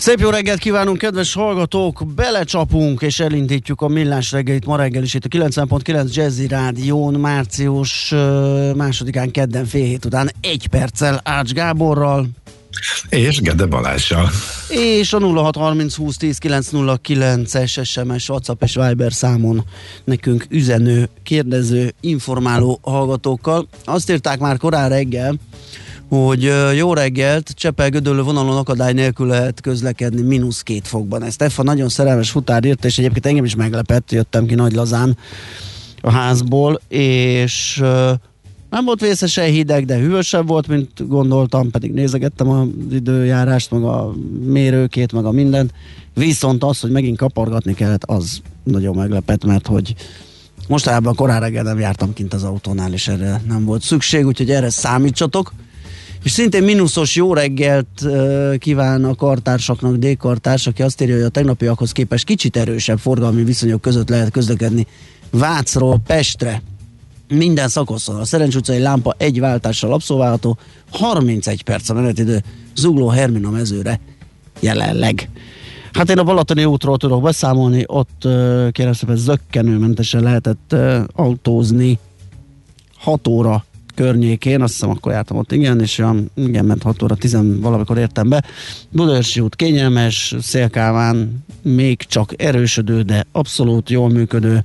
Szép jó reggelt kívánunk, kedves hallgatók! Belecsapunk és elindítjuk a millás reggelit ma reggel is itt a 90.9 Jazzy Rádión március másodikán kedden fél hét után egy perccel Ács Gáborral. És Gede Balázsjal. És a 0630 20 10 909-es SMS, WhatsApp és Viber számon nekünk üzenő, kérdező, informáló hallgatókkal. Azt írták már korán reggel, hogy jó reggelt, Csepel Gödöllő vonalon akadály nélkül lehet közlekedni mínusz két fokban. Ez Stefan nagyon szerelmes futár írt, és egyébként engem is meglepett, jöttem ki nagy lazán a házból, és nem volt vészesen hideg, de hűvösebb volt, mint gondoltam, pedig nézegettem az időjárást, meg a mérőkét, meg a mindent. Viszont az, hogy megint kapargatni kellett, az nagyon meglepett, mert hogy mostanában korán reggel nem jártam kint az autónál, és erre nem volt szükség, úgyhogy erre számítsatok. És szintén mínuszos jó reggelt kíván a kartársaknak, D-kartárs, aki azt írja, hogy a tegnapiakhoz képest kicsit erősebb forgalmi viszonyok között lehet közlekedni Vácról Pestre. Minden szakaszon. A Szerencs utcai lámpa egy váltással abszolválható, 31 perc a menetidő Zugló Hermina mezőre jelenleg. Hát én a Balatoni útról tudok beszámolni, ott kérem szépen zöggenőmentesen lehetett autózni 6 óra környékén, azt hiszem akkor jártam ott, igen, és olyan, igen, ment 6 óra 10 valamikor értem be. Budaörsi út kényelmes, Szélkáván még csak erősödő, de abszolút jól működő,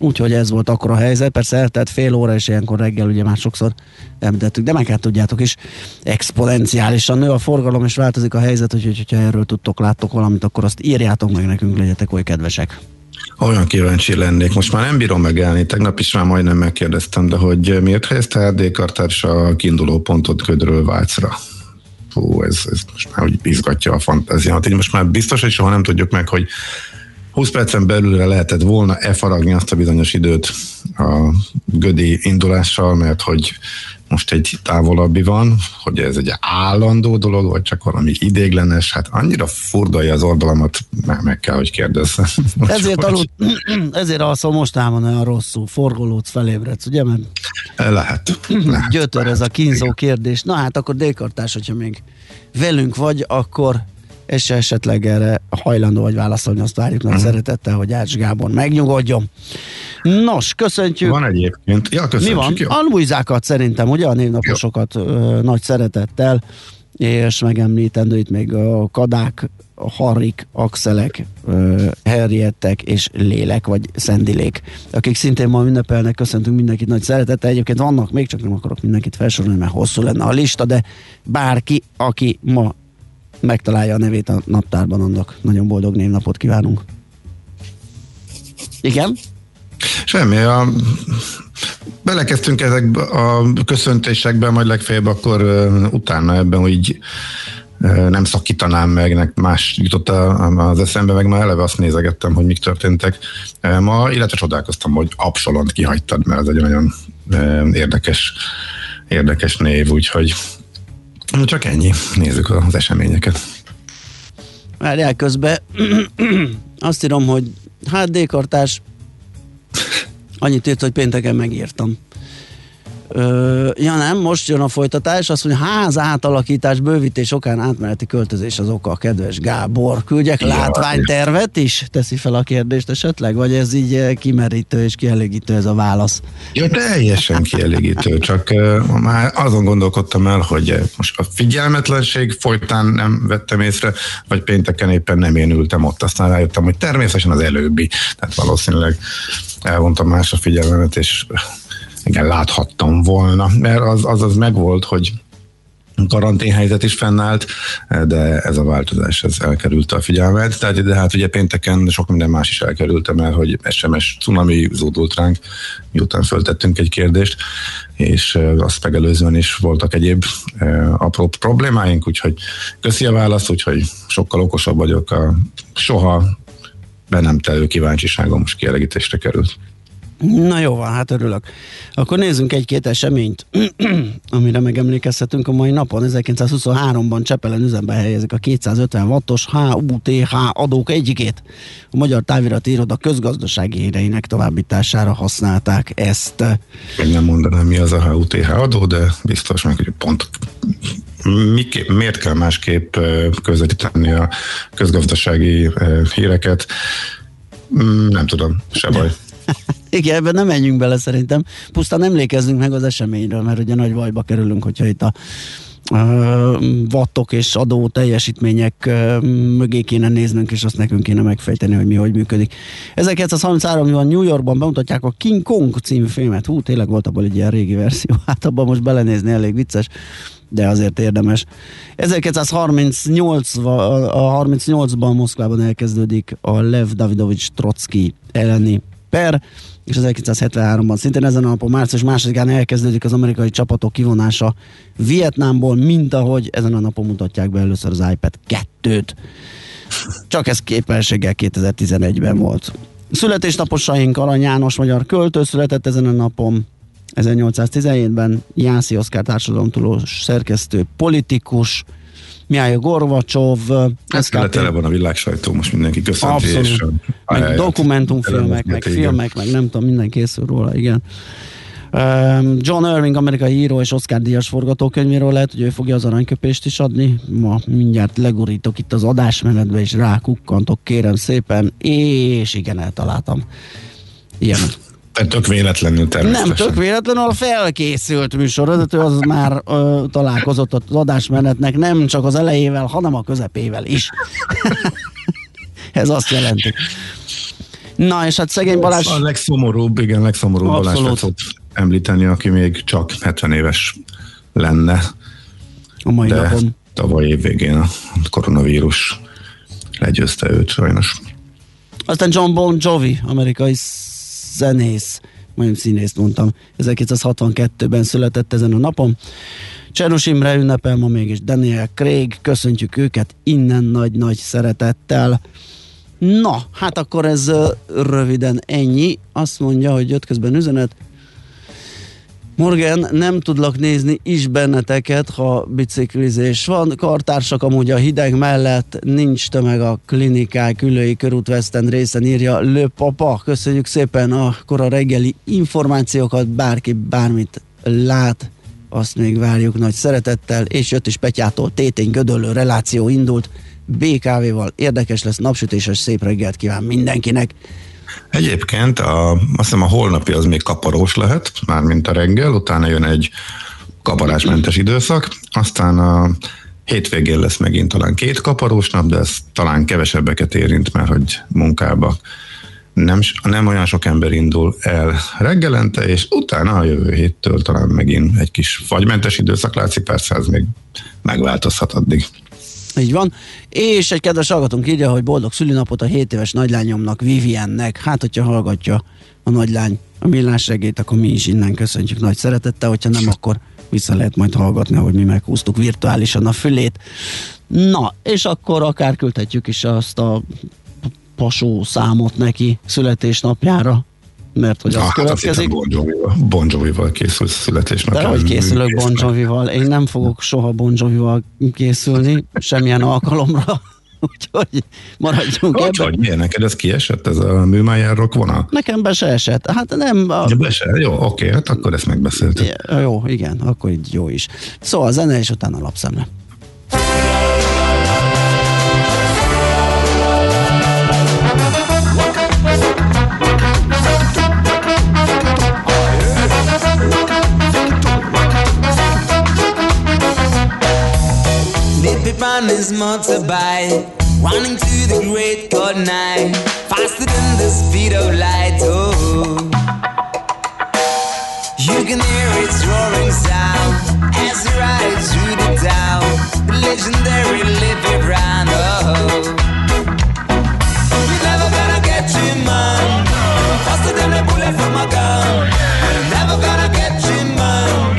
úgyhogy ez volt akkor a helyzet. Persze eltelt fél óra, és ilyenkor reggel ugye már sokszor említettük, de meg hát tudjátok is, exponenciálisan nő a forgalom, és változik a helyzet, úgyhogy hogyha erről tudtok, láttok valamit, akkor azt írjátok meg nekünk, legyetek oly kedvesek. Olyan kíváncsi lennék. Most már nem bírom megállni. Tegnap is már majdnem megkérdeztem, de hogy miért helyezte el D-kartárs a kiinduló pontot Ködről Vácra? Hú, ez, ez most már úgy izgatja a fantáziát. Így most már biztos, hogy soha nem tudjuk meg, hogy 20 percen belülre lehetett volna e faragni azt a bizonyos időt a Gödi indulással, mert hogy most egy távolabbi van, hogy ez egy állandó dolog, vagy csak valami idéglenes, hát annyira furdalja az oldalamat, meg, meg kell, hogy kérdezze. Ezért, aludt, ezért alszol mostában olyan rosszul, forgolódsz, felébredsz, ugye? Mert lehet. lehet gyötör lehet. ez a kínzó kérdés. Na hát akkor délkartás, hogyha még velünk vagy, akkor és esetleg erre hajlandó vagy válaszolni, azt várjuk nagy uh-huh. szeretettel, hogy Ács Gábor megnyugodjon. Nos, köszöntjük. Van egyébként. Ja, Mi van? Jó. A Luizákat szerintem, ugye a névnaposokat ö, nagy szeretettel, és megemlítendő itt még a kadák, a harik, axelek, herriettek és lélek, vagy szendilék, akik szintén ma ünnepelnek, köszöntünk mindenkit nagy szeretettel. Egyébként vannak még, csak nem akarok mindenkit felsorolni, mert hosszú lenne a lista, de bárki, aki ma megtalálja a nevét a naptárban, annak nagyon boldog névnapot kívánunk. Igen? Semmi, a, belekezdtünk ezekbe a köszöntésekbe, majd legfeljebb akkor uh, utána ebben, uh, nem szakítanám meg, más jutott az eszembe, meg már eleve azt nézegettem, hogy mik történtek ma, illetve csodálkoztam, hogy Absolont kihagytad, mert ez egy nagyon érdekes, érdekes név, úgyhogy csak ennyi. Nézzük az eseményeket. Várjál közben. Azt írom, hogy HD kartás annyit írt, hogy pénteken megírtam. Ö, ja nem, most jön a folytatás, azt mondja, ház átalakítás, bővítés okán átmeneti költözés az oka, kedves Gábor. Küldjek Ja, látványtervet is? Teszi fel a kérdést esetleg, vagy ez így eh, kimerítő és kielégítő ez a válasz? Ja, teljesen kielégítő, csak uh, már azon gondolkodtam el, hogy uh, most a figyelmetlenség folytán nem vettem észre, vagy pénteken éppen nem én ültem ott, aztán rájöttem, hogy természetesen az előbbi, tehát valószínűleg elvontam más a figyelmemet, és igen, láthattam volna, mert az az, az megvolt, hogy karanténhelyzet is fennállt, de ez a változás ez elkerülte a figyelmet. Tehát, de hát ugye pénteken sok minden más is elkerülte, mert hogy SMS cunami zúdult ránk, miután föltettünk egy kérdést, és azt megelőzően is voltak egyéb apró problémáink, úgyhogy köszi a választ, úgyhogy sokkal okosabb vagyok. A soha be nem telő kíváncsiságom most kielégítésre került. Na jó van, hát örülök. Akkor nézzünk egy-két eseményt, amire megemlékezhetünk a mai napon. 1923-ban Csepelen üzembe helyezik a 250 wattos HUTH adók egyikét. A Magyar Távirati Iroda közgazdasági híreinek továbbítására használták ezt. Még nem mondanám, mi az a HUTH adó, de biztos meg, hogy pont miért kell másképp közvetíteni a közgazdasági híreket. Mm, Nem tudom, se baj. Igen, ebben nem menjünk bele szerintem. Pusztán emlékezzünk meg az eseményről, mert ugye nagy bajba kerülünk, hogyha itt a ö, vattok és adó teljesítmények ö, mögé kéne néznünk, és azt nekünk kéne megfejteni, hogy mi hogy működik. 1933-ban New Yorkban bemutatják a King Kong című filmet. Hú, tényleg volt abból egy ilyen régi verzió. Hát abban most belenézni elég vicces de azért érdemes. 1938 a 38-ban Moszkvában elkezdődik a Lev Davidovich Trotsky elleni per, és 1973-ban szintén ezen a napon, március másodikán elkezdődik az amerikai csapatok kivonása Vietnámból, mint ahogy ezen a napon mutatják be először az iPad 2-t. Csak ez képességgel 2011-ben volt. Születésnaposaink Arany János magyar költő született ezen a napon, 1817-ben Jászi Oszkár társadalomtudós szerkesztő, politikus, Mihály Gorvacsov, Ez kellett tele van a világ sajtó, most mindenki köszönti. Abszolút. És, a meg pályáját dokumentumfilmek, meg igen. filmek, meg nem tudom, minden készül róla, igen. John Irving, amerikai író és Oscar díjas forgatókönyvéről lehet, hogy ő fogja az aranyköpést is adni. Ma mindjárt legurítok itt az adásmenetbe, és rákukkantok, kérem szépen, és igen, eltaláltam. Ilyen. Te tök véletlenül természetesen. Nem tök véletlenül a felkészült műsorvezető az már ö, találkozott az adásmenetnek nem csak az elejével, hanem a közepével is. Ez azt jelenti. Na, és hát szegény Balázs... A legszomorúbb, igen, legszomorúbb Balázs Abszolút. Feccot említeni, aki még csak 70 éves lenne, A mai de napon. tavaly év végén a koronavírus legyőzte őt sajnos. Aztán John Bon Jovi, amerikai zenész, majdnem színészt mondtam, 1962-ben született ezen a napon. Cserus Imre ünnepel ma még, és Daniel Craig, köszöntjük őket innen nagy-nagy szeretettel. Na, hát akkor ez röviden ennyi. Azt mondja, hogy jött közben üzenet, Morgan, nem tudlak nézni is benneteket, ha biciklizés van. Kartársak amúgy a hideg mellett, nincs tömeg a klinikák, ülői körút West End részen írja Le Papa. Köszönjük szépen a reggeli információkat, bárki bármit lát, azt még várjuk nagy szeretettel, és jött is Petyától tétény gödöllő reláció indult, BKV-val érdekes lesz, napsütéses szép reggelt kíván mindenkinek. Egyébként a, azt hiszem a holnapi az még kaparós lehet, mármint a reggel, utána jön egy kaparásmentes időszak, aztán a hétvégén lesz megint talán két kaparós nap, de ez talán kevesebbeket érint, mert hogy munkába nem, nem olyan sok ember indul el reggelente, és utána a jövő héttől talán megint egy kis fagymentes időszak látszik, persze ez még megváltozhat addig. Így van. És egy kedves hallgatónk írja, hogy boldog szülinapot a 7 éves nagylányomnak, Viviennek. Hát, hogyha hallgatja a nagylány a millás reggét, akkor mi is innen köszöntjük nagy szeretettel, hogyha nem, akkor vissza lehet majd hallgatni, hogy mi meghúztuk virtuálisan a fülét. Na, és akkor akár küldhetjük is azt a pasó számot neki születésnapjára, mert hogy az Ah, hát következik. hittem Bon Jovi-val, bon Jovi-val készül születésnapja. De hogy készülök Bon. Jovival? Én nem fogok soha Bon Jovival készülni, semmilyen alkalomra. úgyhogy maradjunk Hogy, hogy, miért neked ez kiesett, ez a műmájárok vonal? Nekem be se esett. Hát nem... A... Ja, be se, jó, oké, hát akkor ezt megbeszéltük. Ja, jó, igen, akkor így jó is. Szóval a zene, és utána lapszemle. On his motorbike, running to the great God night, faster than the speed of light. Oh, you can hear its roaring sound as it rides through the town. The legendary Lippy Brown. Oh, you're never gonna get him, man. Faster than a bullet from a gun. You're never gonna get him, man.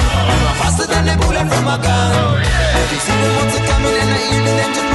Faster than a bullet from a gun. You see the motor coming believing in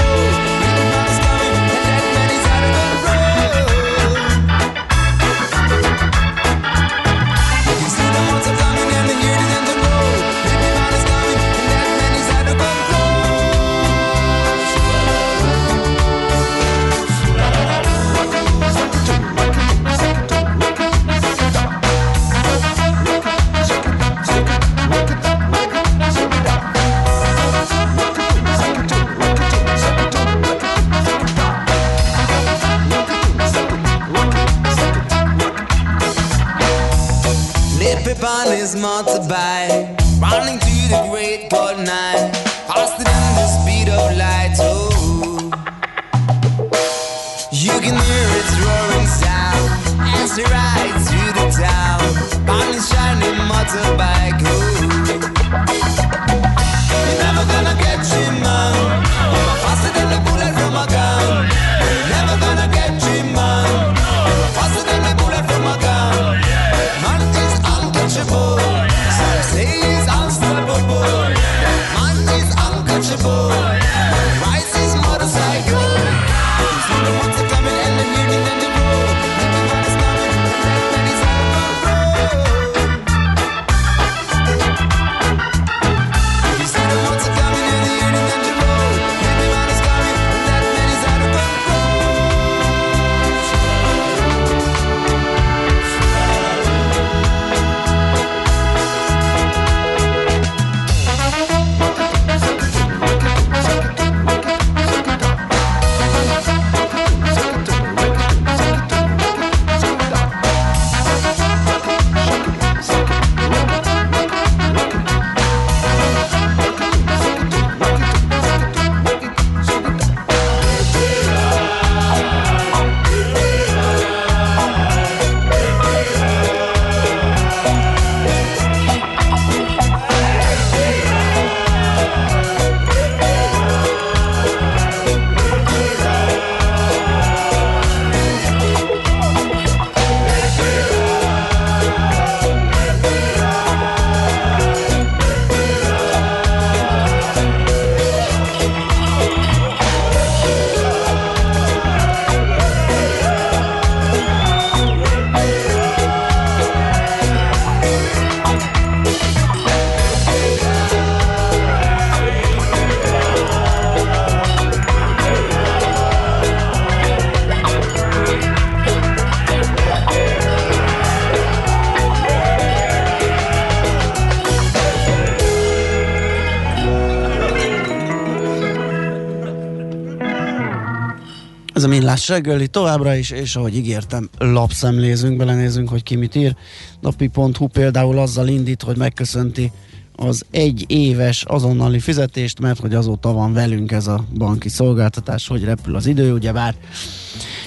millás reggeli továbbra is, és ahogy ígértem, lapszemlézünk, belenézünk, hogy ki mit ír. Napi.hu például azzal indít, hogy megköszönti az egy éves azonnali fizetést, mert hogy azóta van velünk ez a banki szolgáltatás, hogy repül az idő, ugyebár.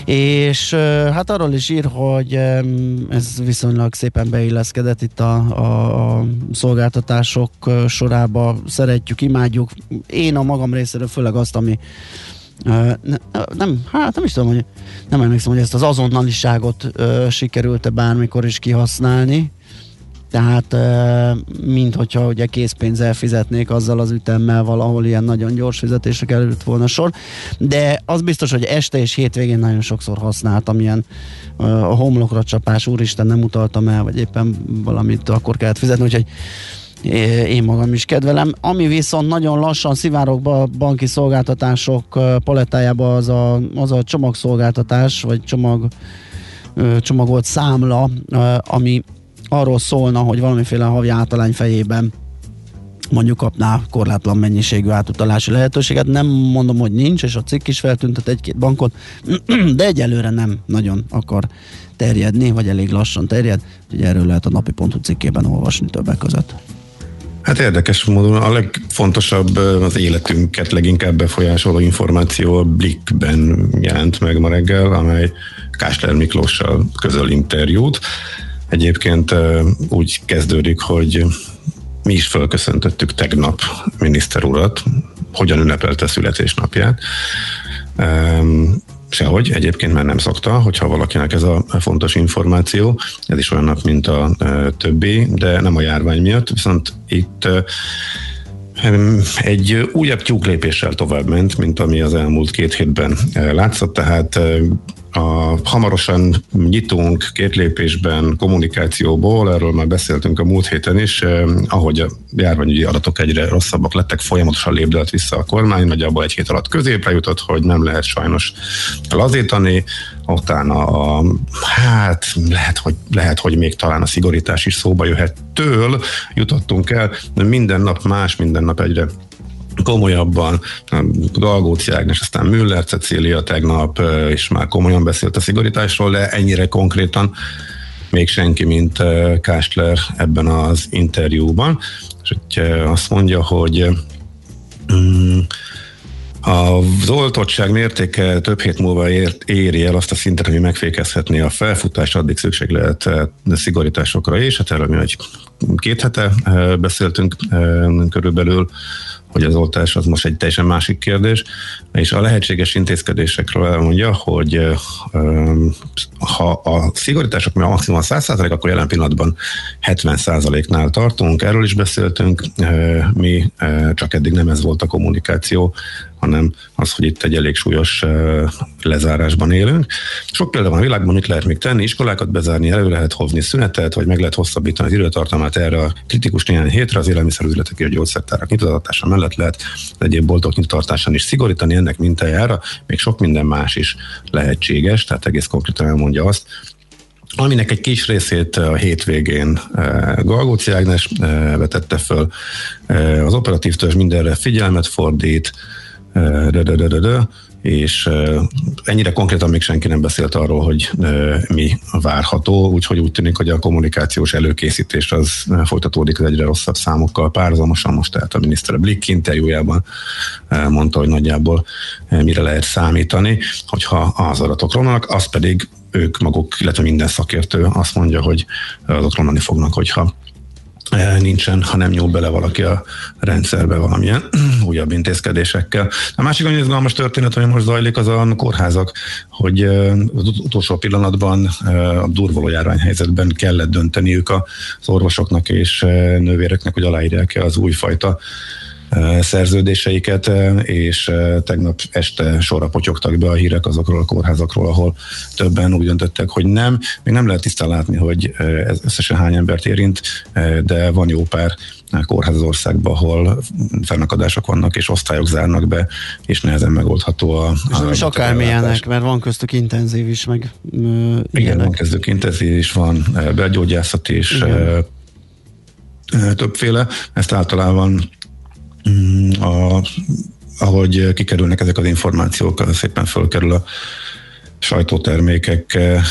És ö, hát arról is ír, hogy ez viszonylag szépen beilleszkedett itt a, a, a szolgáltatások sorába. Szeretjük, imádjuk. Én a magam részéről főleg azt, ami nem, hát nem is tudom, hogy nem emlékszem, hogy ezt az azonnaliságot ö, sikerült-e bármikor is kihasználni. Tehát, mint hogyha ugye készpénzzel fizetnék azzal az ütemmel valahol ilyen nagyon gyors fizetésre került volna sor. De az biztos, hogy este és hétvégén nagyon sokszor használtam ilyen a homlokra csapás, úristen nem utaltam el, vagy éppen valamit akkor kellett fizetni, úgyhogy Én magam is kedvelem. Ami viszont nagyon lassan szivárok be a banki szolgáltatások palettájába az a, az a csomagszolgáltatás, vagy csomag, csomagolt számla, ami arról szólna, hogy valamiféle havi általány fejében mondjuk kapná korlátlan mennyiségű átutalási lehetőséget. Nem mondom, hogy nincs, és a cikk is feltüntet egy-két bankot, de egyelőre nem nagyon akar terjedni, vagy elég lassan terjed, úgyhogy erről lehet a napi.hu cikkében olvasni többek között. Hát érdekes módon a legfontosabb az életünket leginkább befolyásoló információ a Blickben jelent meg ma reggel, amely Kásler Miklóssal közöl interjút. Egyébként úgy kezdődik, hogy mi is fölköszöntöttük tegnap miniszter urat, hogyan ünnepelte születésnapját. Sehogy, egyébként már nem szokta, hogyha valakinek ez a fontos információ, ez is olyan nap, mint a többi, de nem a járvány miatt, viszont itt egy újabb tyúklépéssel tovább ment, mint ami az elmúlt két hétben látszott, tehát a, hamarosan nyitunk két lépésben kommunikációból, erről már beszéltünk a múlt héten is, eh, ahogy a járványügyi adatok egyre rosszabbak lettek, folyamatosan lépdelt vissza a kormány, nagyjából egy hét alatt középre jutott, hogy nem lehet sajnos lazítani, utána a, hát lehet hogy, lehet, hogy még talán a szigorítás is szóba jöhet. Től, jutottunk el, de minden nap más, minden nap egyre komolyabban, Galgóci Ágnes, aztán Müller Cecília tegnap, és már komolyan beszélt a szigorításról, de ennyire konkrétan még senki, mint ö, Kastler ebben az interjúban. És hogy azt mondja, hogy mm, az oltottság mértéke több hét múlva ért, éri el azt a szintet, ami megfékezhetné a felfutást, addig szükség lehet eh, szigorításokra is. Hát erről mi egy két hete beszéltünk körülbelül, hogy az oltás az most egy teljesen másik kérdés, és a lehetséges intézkedésekről elmondja, hogy ha a szigorítások mi a maximum 100%, akkor jelen pillanatban 70%-nál tartunk, erről is beszéltünk, mi csak eddig nem ez volt a kommunikáció, hanem az, hogy itt egy elég súlyos lezárásban élünk. Sok példa van a világban, mit lehet még tenni, iskolákat bezárni, elő lehet hozni szünetet, vagy meg lehet hosszabbítani az időtartamát erre a kritikus néhány hétre, az élelmiszerüzletek és a gyógyszertárak nyitvatartása mellett lehet az egyéb boltok nyitvatartásán is szigorítani, ennek mintájára még sok minden más is lehetséges, tehát egész konkrétan elmondja azt, aminek egy kis részét a hétvégén Galgóci Ágnes vetette föl. Az operatív törzs mindenre figyelmet fordít, de, de, de, de, de, és ennyire konkrétan még senki nem beszélt arról, hogy mi várható, úgyhogy úgy tűnik, hogy a kommunikációs előkészítés az folytatódik az egyre rosszabb számokkal. Párhuzamosan. Most tehát a miniszter Blick interjújában mondta, hogy nagyjából mire lehet számítani, hogyha az adatok romlanak, az pedig ők maguk, illetve minden szakértő azt mondja, hogy azok romlani fognak, hogyha nincsen, ha nem nyúl bele valaki a rendszerbe valamilyen újabb intézkedésekkel. A másik nagyon izgalmas történet, ami most zajlik, az a kórházak, hogy eh, az ut- utolsó pillanatban eh, a durvoló járványhelyzetben kellett dönteniük az orvosoknak és eh, nővéreknek, hogy aláírják-e az újfajta eh, szerződéseiket, és tegnap este sorra potyogtak be a hírek azokról a kórházakról, ahol többen úgy döntöttek, hogy nem. Még nem lehet tisztán látni, hogy ez összesen hány embert érint, de van jó pár kórház az országban, ahol fennakadások vannak, és osztályok zárnak be, és nehezen megoldható a... És nem is akármilyenek, mert van köztük intenzív is, meg ö, igen, van kezdők intenzív is, van belgyógyászat is, Igen. eh, többféle. Ezt általában a, ahogy kikerülnek ezek az információk, az szépen fölkerül a sajtótermékek eh,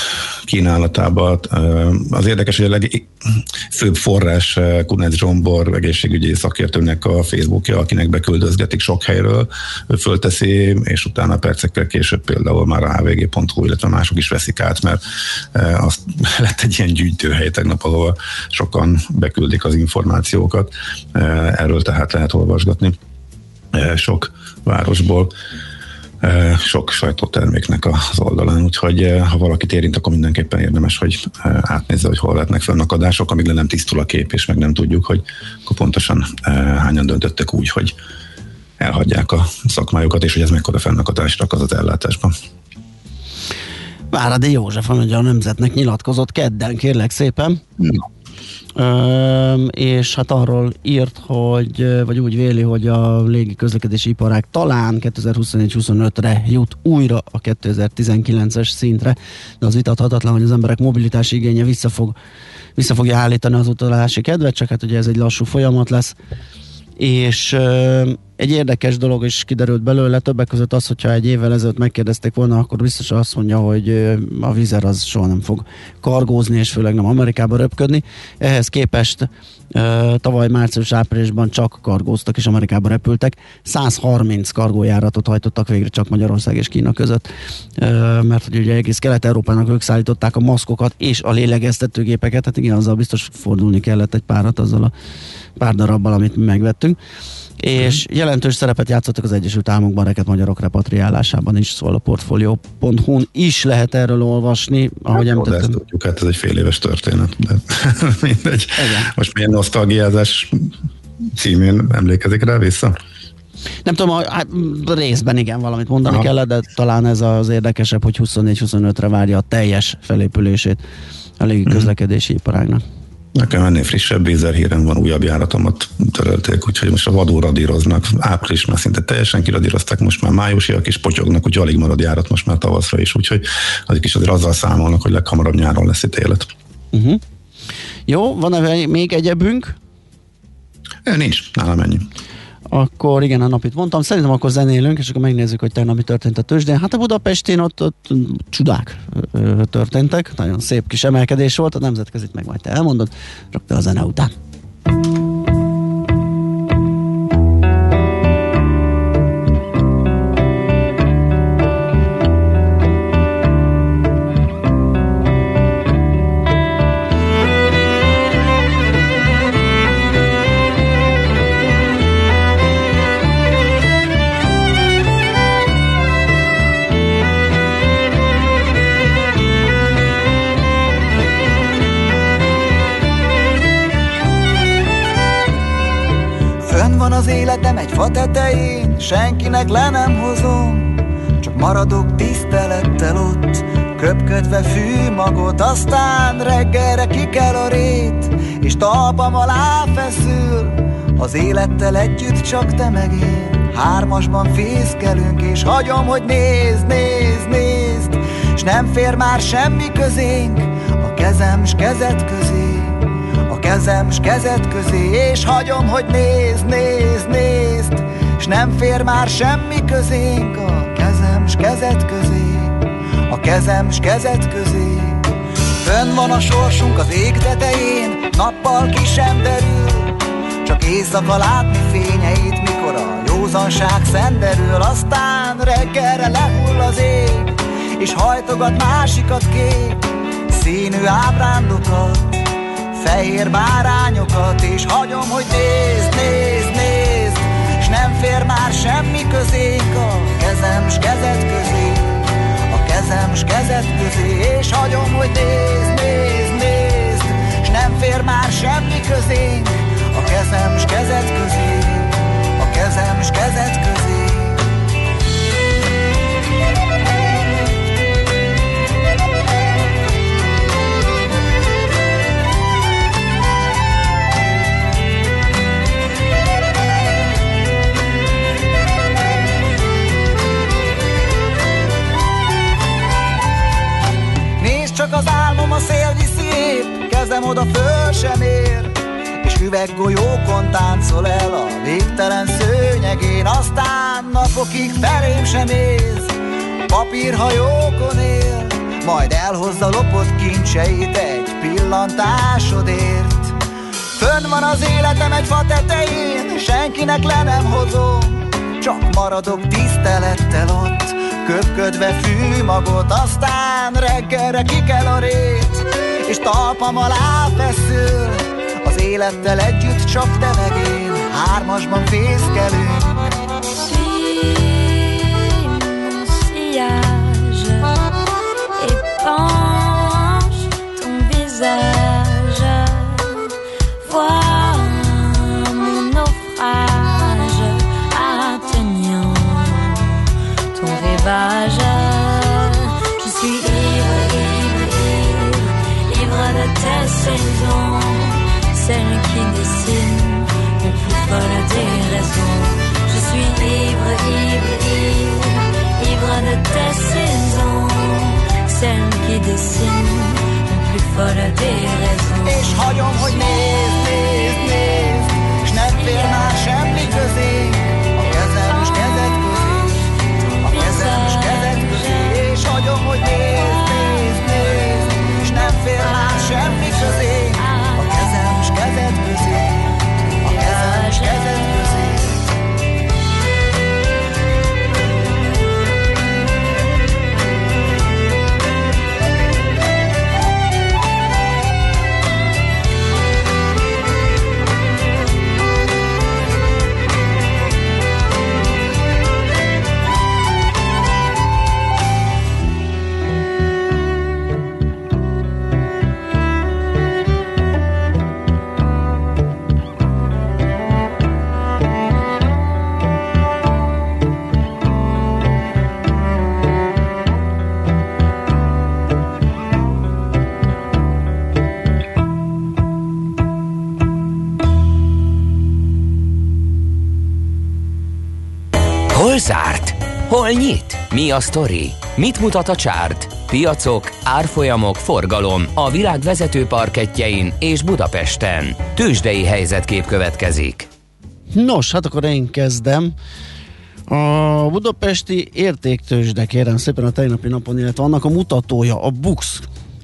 kínálatába. Eh, Az érdekes, hogy a legfőbb forrás eh, Kunec Zsombor egészségügyi szakértőnek a Facebookja, akinek beküldözgetik sok helyről, ő fölteszi, és utána percekkel később például már a hvg.hu, illetve mások is veszik át, mert azt lett egy ilyen gyűjtőhely tegnap, ahol sokan beküldik az információkat. Erről tehát lehet olvasgatni sok városból sok sajtóterméknek az oldalán, úgyhogy eh, ha valakit érint, akkor mindenképpen érdemes, hogy eh, átnézze, hogy hol lehetnek fönnakadások, amíg le nem tisztul a kép, és meg nem tudjuk, hogy akkor pontosan hányan döntöttek úgy, hogy elhagyják a szakmájukat, és hogy ez mekkora fennakadást rak az az ellátásban. Váradi József, a Nemzetnek nyilatkozott kedden, kérlek szépen. Öm, és hát arról írt, hogy, vagy úgy véli, hogy a légi közlekedési iparág talán 2024-25-re jut újra a 2019-es szintre, de az vitathatatlan, hogy az emberek mobilitási igénye vissza, fog, vissza fogja állítani az utalási kedvet, csak hát ugye ez egy lassú folyamat lesz. És egy érdekes dolog is kiderült belőle, többek között az, hogyha egy évvel ezelőtt megkérdezték volna, akkor biztos azt mondja, hogy a vízer az soha nem fog kargózni, és főleg nem Amerikába röpködni. Ehhez képest tavaly március-áprilisban csak kargóztak és Amerikába repültek. 130 kargójáratot hajtottak végre csak Magyarország és Kína között, mert hogy ugye egész Kelet-Európának ők szállították a maszkokat és a lélegeztetőgépeket, hát igen, azzal biztos fordulni kellett egy párat azzal a pár darabbal, amit mi megvettünk. És jelentős szerepet játszottak az Egyesült Államokban reket magyarok repatriálásában is, szóval a portfolio.hu-n is lehet erről olvasni, ahogy Hát, de ezt említettem. tudjuk, hát ez egy fél éves történet. De mindegy. Igen. Most milyen nosztalgiázás címén emlékezik rá vissza? Nem tudom, a, hát, részben igen, valamit mondani Aha. kellett, de talán ez az érdekesebb, hogy 24-25-re várja a teljes felépülését a légi Mhm. közlekedési iparágnak. Nekem ennél frissebb vízer hírem van, újabb járatomat törölték, úgyhogy most a vadul radíroznak. Április már szinte teljesen kiradírozták, most már májusiak is potyognak, úgyhogy alig marad járat most már tavaszra is, úgyhogy azok is azért azzal számolnak, hogy leghamarabb nyáron lesz itt élet. Uh-huh. Jó, van-e még egyebünk? Nincs, nálam ennyi. Akkor igen, a napit mondtam. Szerintem akkor zenélünk, és akkor megnézzük, hogy tegnap mi történt a tőzsdén. Hát a Budapestén ott, ott csodák történtek. Nagyon szép kis emelkedés volt. A nemzetkezit meg majd te elmondod. Rögtön a zene után. Életem egy fa tetején, senkinek le nem hozom, csak maradok tisztelettel ott, köpködve fű magot, aztán reggelre kikel a rét, és talpam alá feszül, az élettel együtt csak te meg én. Hármasban fészkelünk, és hagyom, hogy nézd, nézd, nézd, s nem fér már semmi közénk, a kezem s kezed közé. Kezem s kezed közé, és hagyom, hogy nézd, nézd, nézd, s nem fér már semmi közénk a kezem s kezed közé, a kezem s kezed közé. Fönn van a sorsunk az ég tetején, nappal ki sem derül, csak éjszaka látni fényeit, mikor a józanság szenderül, aztán reggelre lehull az ég, és hajtogat másikat kék, színű ábrándokat, fehér bárányokat, és hagyom, hogy nézd, nézd, nézd, s nem fér már semmi közénk a kezem s kezed közé, a kezem s kezed közé, és hagyom, hogy nézd, nézd, nézd, s nem fér már semmi közénk a kezem s kezed közé, a kezem s kezed közé. Csak az álmom, a szél viszi épp, oda föl sem ér, és üveggolyókon táncol el a végtelen szőnyegén, aztán napokig felém sem ész, papírhajókon él, majd elhozza lopott kincseit egy pillantásodért. Fönn van az életem egy fa tetején, senkinek le nem hozom, csak maradok tisztelettel ott, köpködve fű magot, aztán reggelre kikel a rét, és talpam alá feszül, az élettel együtt csak te meg én, hármasban fészkelünk. Sillage, épanche ton visage, saisons. celle qui dessine le plus folle des raisons. Je suis ivre, ivre, ivre, ivre de tes saisons, celle qui dessine le plus folle des raisons. És hagyom, hogy nézd, nézd, nézd S ne fél már semmi közé a sztori? Mit mutat a csárt? Piacok, árfolyamok, forgalom a világ vezető parketjein és Budapesten. Tősdei helyzetkép következik. Nos, hát akkor én kezdem. A budapesti értéktősde, kérem szépen a tegnapi napon, illetve annak a mutatója, a BUX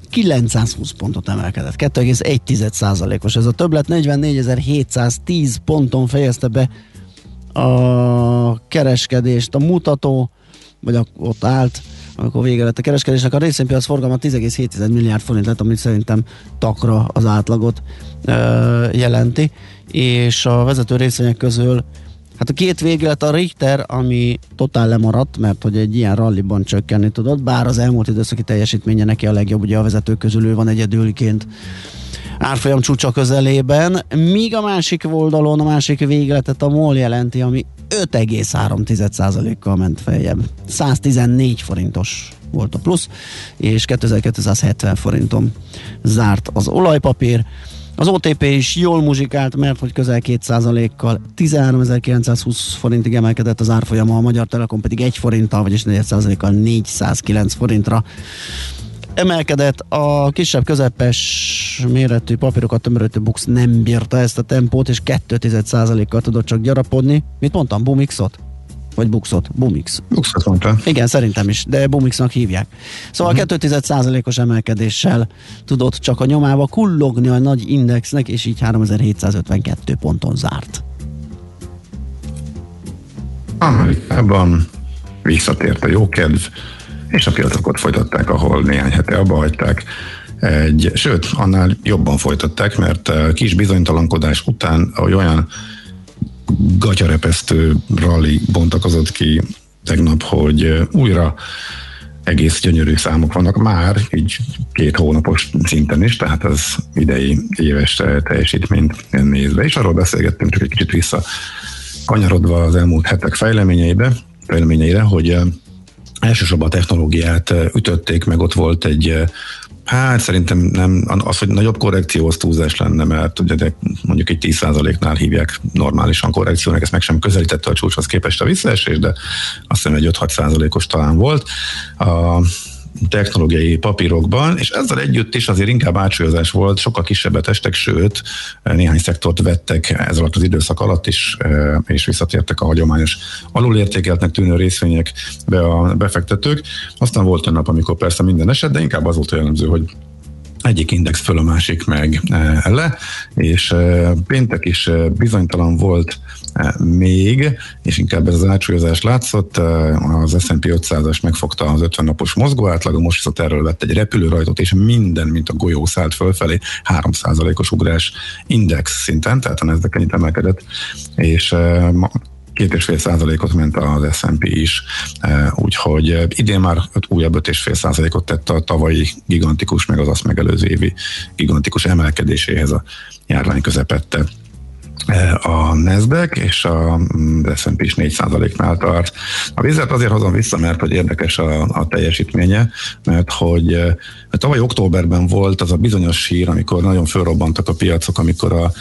920 pontot emelkedett, 2,1%-os. Ez a többlet 44.710 ponton fejezte be a kereskedést, a mutató, vagy ott állt, amikor vége lett a kereskedésnek. A részvénypiac forgalma 10,7 milliárd forint lett, amit szerintem takra az átlagot ö, jelenti, és a vezető részvények közül Hát a két véglet a Richter, ami totál lemaradt, mert hogy egy ilyen ralliban csökkenni tudott, bár az elmúlt időszaki teljesítménye neki a legjobb, ugye a vezetők közül ő van egyedülként árfolyam csúcsa közelében, míg a másik oldalon a másik végletet a MOL jelenti, ami 5,3%-kal ment feljebb. 114 forintos volt a plusz, és 2270 forinton zárt az olajpapír. Az OTP is jól muzsikált, mert hogy közel 2%-kal 13.920 forintig emelkedett az árfolyama, a Magyar Telekom pedig 1 forinttal, vagyis 4%-kal 409 forintra emelkedett. A kisebb közepes méretű papírokat tömörítő Bux nem bírta ezt a tempót, és 2,1%-kal tudott csak gyarapodni. Mit mondtam? Bumixot? Vagy Buxot? Bumix. Buxot mondta. Igen, szerintem is, de Bumixnak hívják. Szóval uh-huh. 2,1%-os emelkedéssel tudott csak a nyomába kullogni a nagy indexnek, és így 3752 ponton zárt. Amerikában visszatért a jókedv, és a piacok ott folytatták, ahol néhány hete abba hagyták. Egy, sőt, annál jobban folytatták, mert a kis bizonytalankodás után olyan gatyarepesztő rally bontakozott ki tegnap, hogy újra egész gyönyörű számok vannak már, így két hónapos szinten is, tehát az idei éves teljesítményt nézve, és arról beszélgettünk csak egy kicsit vissza kanyarodva az elmúlt hetek fejleményeibe, fejleményeire, hogy elsősorban a technológiát ütötték, meg ott volt egy Hát szerintem nem, az, hogy nagyobb korrekció, az túlzás lenne, mert ugye mondjuk egy 10%-nál hívják normálisan korrekciónak, ezt meg sem közelítette a csúcshoz képest a visszaesés, de azt hiszem egy 5-6%-os talán volt. A technológiai papírokban, és ezzel együtt is azért inkább átsúlyozás volt, sokkal kisebbet estek, sőt, néhány szektort vettek ez alatt az időszak alatt is, és visszatértek a hagyományos alulértékeltnek tűnő részvényekbe a befektetők. Aztán volt egy nap, amikor persze minden eset, de inkább az volt jellemző, hogy egyik index föl, a másik meg le, és péntek is bizonytalan volt még, és inkább ez az átsúlyozás látszott, az S&P 500-as megfogta az 50 napos mozgó átlagon, most viszont erről vett egy repülőrajtot, és minden, mint a golyó szállt fölfelé, 3%-os ugrás index szinten, tehát a Nasdaq ennyit emelkedett, és két és fél százalékot ment az S&P is, úgyhogy idén már újabb öt és fél százalékot tett a tavalyi gigantikus, meg az azt megelőző évi gigantikus emelkedéséhez a járvány közepette a Nasdaq, és a mm, S&P is 4%-nál tart. A vizet azért hozom vissza, mert hogy érdekes a, a teljesítménye, mert hogy tavaly októberben volt az a bizonyos hír, amikor nagyon fölrobbantak a piacok, amikor a,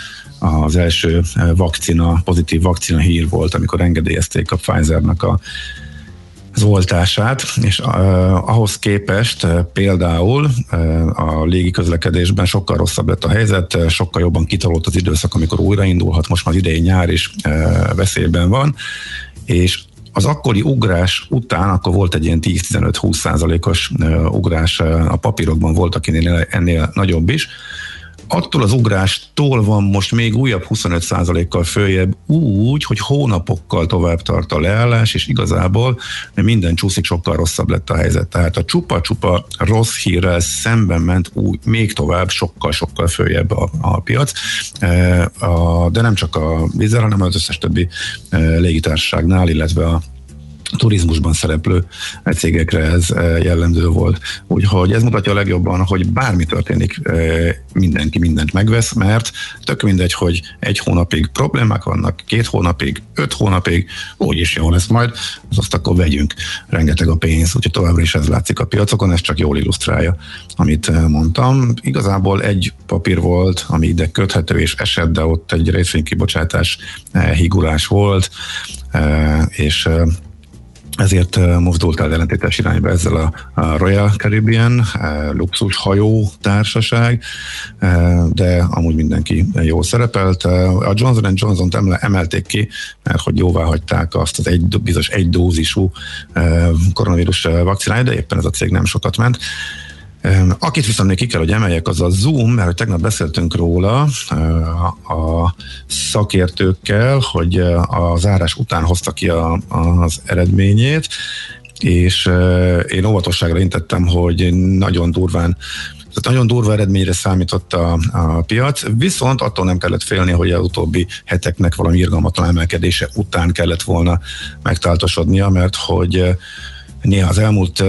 az első vakcina, pozitív vakcina hír volt, amikor engedélyezték a Pfizernek a az oltását, és ahhoz képest például a légi közlekedésben sokkal rosszabb lett a helyzet, sokkal jobban kitolódott az időszak, amikor újraindulhat, most már idei nyár is veszélyben van, és az akkori ugrás után, akkor volt egy ilyen 10-15-20 százalékos ugrás, a papírokban volt, akinél ennél nagyobb is, attól az ugrástól van most még újabb 25%-kal följebb úgy, hogy hónapokkal tovább tart a leállás, és igazából minden csúszik, sokkal rosszabb lett a helyzet. Tehát a csupa-csupa rossz hírrel szemben ment úgy, még tovább, sokkal-sokkal följebb a, a piac. E, a, de nem csak a vízer, hanem az összes többi e, légitársaságnál, illetve a turizmusban szereplő cégekre ez eh, jellemző volt. Úgyhogy ez mutatja a legjobban, hogy bármi történik, eh, mindenki mindent megvesz, mert tök mindegy, hogy egy hónapig problémák vannak, két hónapig, öt hónapig, úgyis jó lesz majd, az azt akkor vegyünk rengeteg a pénz, úgyhogy továbbra is ez látszik a piacokon, ez csak jól illusztrálja, amit eh, mondtam. Igazából egy papír volt, ami ide köthető és esett, de ott egy részvénykibocsátás higulás volt, és ezért mozdult el ellentétes irányba ezzel a, a Royal Caribbean luxus hajó társaság, de amúgy mindenki jól szerepelt. A Johnson Johnson-t emelték ki, mert hogy jóvá hagyták azt az egy, bizonyos egy dózisú koronavírus vakcináját, de éppen ez a cég nem sokat ment. Akit viszont még ki kell, hogy emeljek, az a Zoom, mert hogy tegnap beszéltünk róla a szakértőkkel, hogy a zárás után hozta ki a, az eredményét, és én óvatosságra intettem, hogy nagyon durván tehát nagyon durva eredményre számított a, a piac, viszont attól nem kellett félni, hogy az utóbbi heteknek valami irgalmatlan emelkedése után kellett volna megtáltosodnia, mert hogy az elmúlt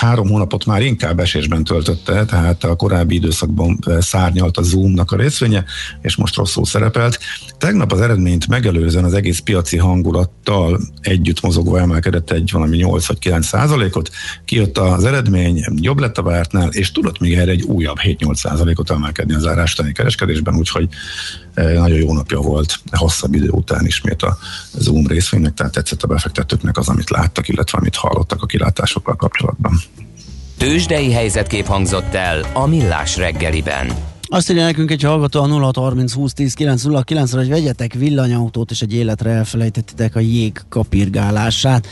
három hónapot már inkább esésben töltötte, tehát a korábbi időszakban szárnyalt a Zoomnak a részvénye, és most rosszul szerepelt. Tegnap az eredményt megelőzően az egész piaci hangulattal együtt mozogva emelkedett egy valami 8 vagy 9 százalékot, kijött az eredmény, jobb lett a vártnál, és tudott még erre egy újabb 7-8 százalékot emelkedni az árástani kereskedésben, úgyhogy nagyon jó napja volt hosszabb idő után ismét a Zoom részvénynek, tehát tetszett a befektetőknek az, amit láttak, illetve amit hallottak a kilátásokkal kapcsolatban. Tőzsdei helyzetkép hangzott el a Millás reggeliben. Azt írja nekünk egy hallgató a 0630 20 10 909 hogy vegyetek villanyautót, és egy életre elfelejtettitek a jég kapirgálását.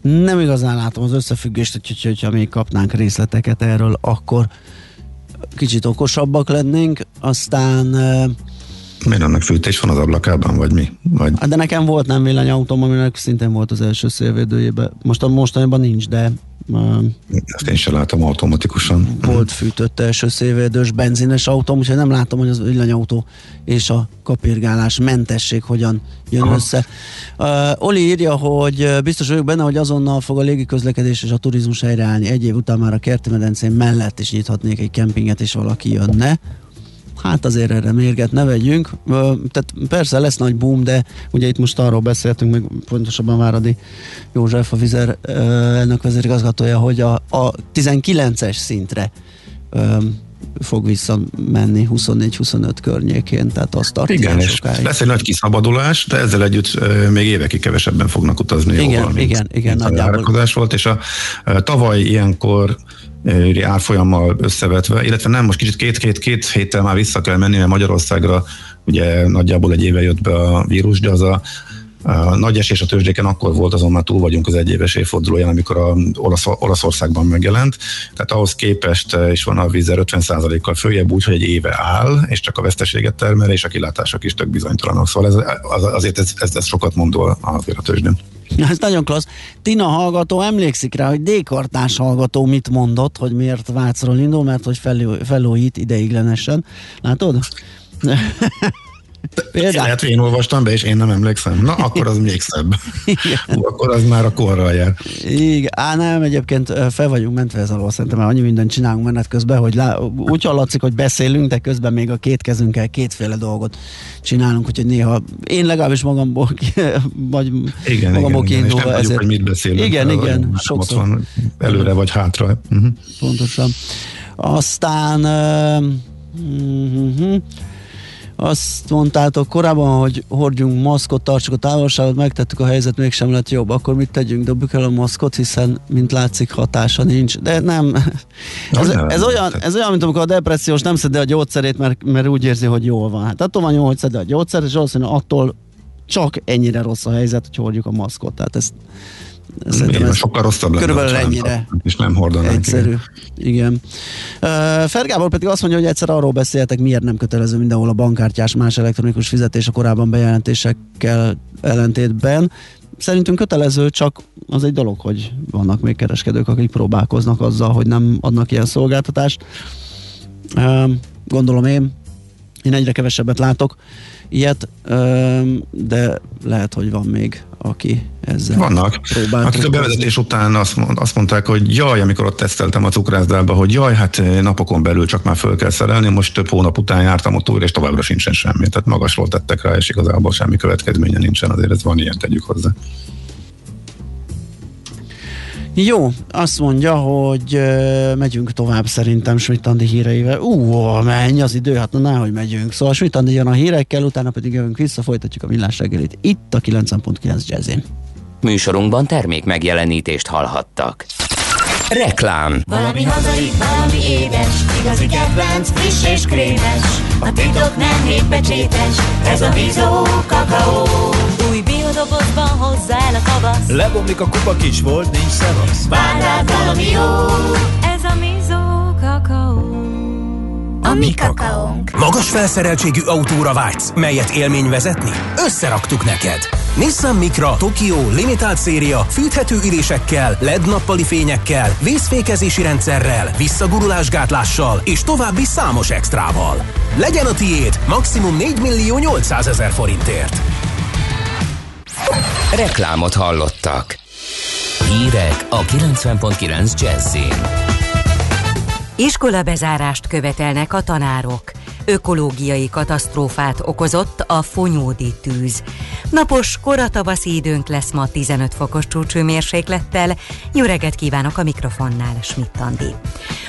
Nem igazán látom az összefüggést, hogy, hogyha még kapnánk részleteket erről, akkor kicsit okosabbak lennénk. Aztán Miért annak fűtés van az ablakában, vagy mi? Vagy... Hát de nekem volt nem villanyautóm, aminek szintén volt az első szélvédőjében. Most a mostanában nincs, de ezt én sem látom automatikusan. Volt fűtött első szélvédős benzines autóm, úgyhogy nem látom, hogy az villanyautó és a kapirgálás mentesség hogyan jön Aha. össze. Uh, Oli írja, hogy biztos vagyok benne, hogy azonnal fog a légiközlekedés és a turizmus helyreállni. Egy év után már a kerti medencén mellett is nyithatnék egy kempinget, és valaki jönne hát azért erre mérget ne vegyünk. Tehát persze lesz nagy boom, de ugye itt most arról beszéltünk, meg pontosabban Váradi József, a Vizer elnök vezérigazgatója, hogy a, a 19-es szintre fog visszamenni 24-25 környékén, tehát azt tartja Igen, és sokáig. lesz egy nagy kiszabadulás, de ezzel együtt még évekig kevesebben fognak utazni. Igen, jóval, mint, igen, igen, mint nagyjából. volt, és a, a tavaly ilyenkor árfolyammal összevetve, illetve nem, most kicsit két-két-két héttel már vissza kell menni, mert Magyarországra ugye nagyjából egy éve jött be a vírus, de az a, a nagy esés a tőzsdéken akkor volt, azon már túl vagyunk az egyéves évfordulóján, amikor a Olasz, Olaszországban megjelent. Tehát ahhoz képest is van a vízer 50%-kal följebb, úgyhogy egy éve áll, és csak a veszteséget termel, és a kilátások is tök bizonytalanok. Szóval ez, az, azért ez, ez, ez sokat mondó azért a tőzsdén. Ez nagyon klassz. Tina hallgató emlékszik rá, hogy D-kartás hallgató mit mondott, hogy miért Vácról indul, mert hogy felújít ideiglenesen. Látod? Például? Lehet, hogy én olvastam be, és én nem emlékszem. Na, akkor az még szebb. Hú, akkor az már a korral jár. Igen, á nem, egyébként fel vagyunk mentve ez alól, szerintem már annyi mindent csinálunk menet közben, hogy lá, úgy hallatszik, hogy beszélünk, de közben még a két kezünkkel kétféle dolgot csinálunk, úgyhogy néha én legalábbis magamból, vagy Igen, magamból igen, igen. És nem kiindulva tudjuk, hogy mit beszélünk. Igen, igen, sokszor. van előre vagy hátra. Uh-huh. Pontosan. Aztán uh, uh, azt mondtátok korábban, hogy hordjunk maszkot, tartsuk a távolságot, megtettük a helyzet, mégsem lett jobb. Akkor mit tegyünk? Dobjuk el a maszkot, hiszen, mint látszik, hatása nincs. De nem. Ez, ez, olyan, ez olyan, mint amikor a depressziós nem szedi a gyógyszerét, mert, mert úgy érzi, hogy jól van. Hát attól van jó, hogy szedi a gyógyszert, és valószínűleg attól csak ennyire rossz a helyzet, hogy hordjuk a maszkot. Tehát ezt szerintem ez sokkal rosszabb lenne, körülbelül ennyire. És nem hordanánk. Egyszerű. igen. Igen. Fergábor pedig azt mondja, hogy egyszer arról beszéltek, miért nem kötelező mindenhol a bankkártyás más elektronikus fizetés a korábban bejelentésekkel ellentétben. Szerintünk kötelező, csak az egy dolog, hogy vannak még kereskedők, akik próbálkoznak azzal, hogy nem adnak ilyen szolgáltatást. Gondolom én, én egyre kevesebbet látok ilyet, de lehet, hogy van még, aki ezzel Vannak, akik a trükközni. bevezetés után azt, mond, azt mondták, hogy jaj, amikor ott teszteltem a cukrászdába, hogy jaj, hát eh, napokon belül csak már föl kell szerelni, most több hónap után jártam ott újra, és továbbra sincsen semmi. Tehát magasról tettek rá, és igazából semmi következménye nincsen, azért ez van ilyen, tegyük hozzá. Jó, azt mondja, hogy ö, megyünk tovább szerintem Schmidt Andi híreivel. Ú, menj az idő, hát na nehogy megyünk. Szóval Schmidt Andi jön a hírekkel, utána pedig jövünk vissza, folytatjuk a villás reggelit itt a 90.9 Jazzin. Műsorunkban termék megjelenítést hallhattak. Reklám. Valami hazai, valami édes, igazi kedvenc, friss és krémes. A titok nem hétpecsétes, ez a Bizó kakaó. Új biodobozban hozzá el a tavasz, Lebomlik a kupa kis volt, nincs szevasz. vár rád valami jó. Ez a Bizó kakaó. A mi kakaónk. Magas felszereltségű autóra vágysz, melyet élmény vezetni? Összeraktuk neked! Nissan Micra Tokyo limitált széria fűthető ülésekkel, LED nappali fényekkel, vészfékezési rendszerrel, visszagurulásgátlással és további számos extrával. Legyen a tiéd maximum 4 millió 800 ezer forintért. Reklámot hallottak. Hírek a 90.9 Jazzin. Iskola bezárást követelnek a tanárok. Ökológiai katasztrófát okozott a fonyódi tűz. Napos, koratavaszi időnk lesz ma 15 fokos csúcsőmérséklettel. Jó reggelt kívánok a mikrofonnál, Schmidt Andi.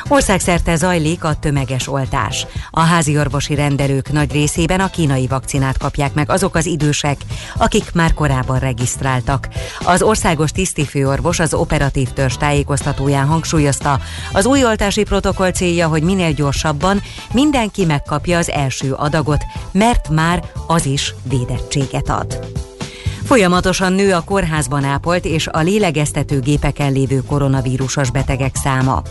Országszerte zajlik a tömeges oltás. A házi orvosi rendelők nagy részében a kínai vakcinát kapják meg azok az idősek, akik már korábban regisztráltak. Az országos tisztifőorvos az operatív törzs tájékoztatóján hangsúlyozta, az új oltási protokoll célja, hogy minél gyorsabban mindenki megkapja az első adagot, mert már az is védettséget ad. Folyamatosan nő a kórházban ápolt és a lélegeztető gépeken lévő koronavírusos betegek száma.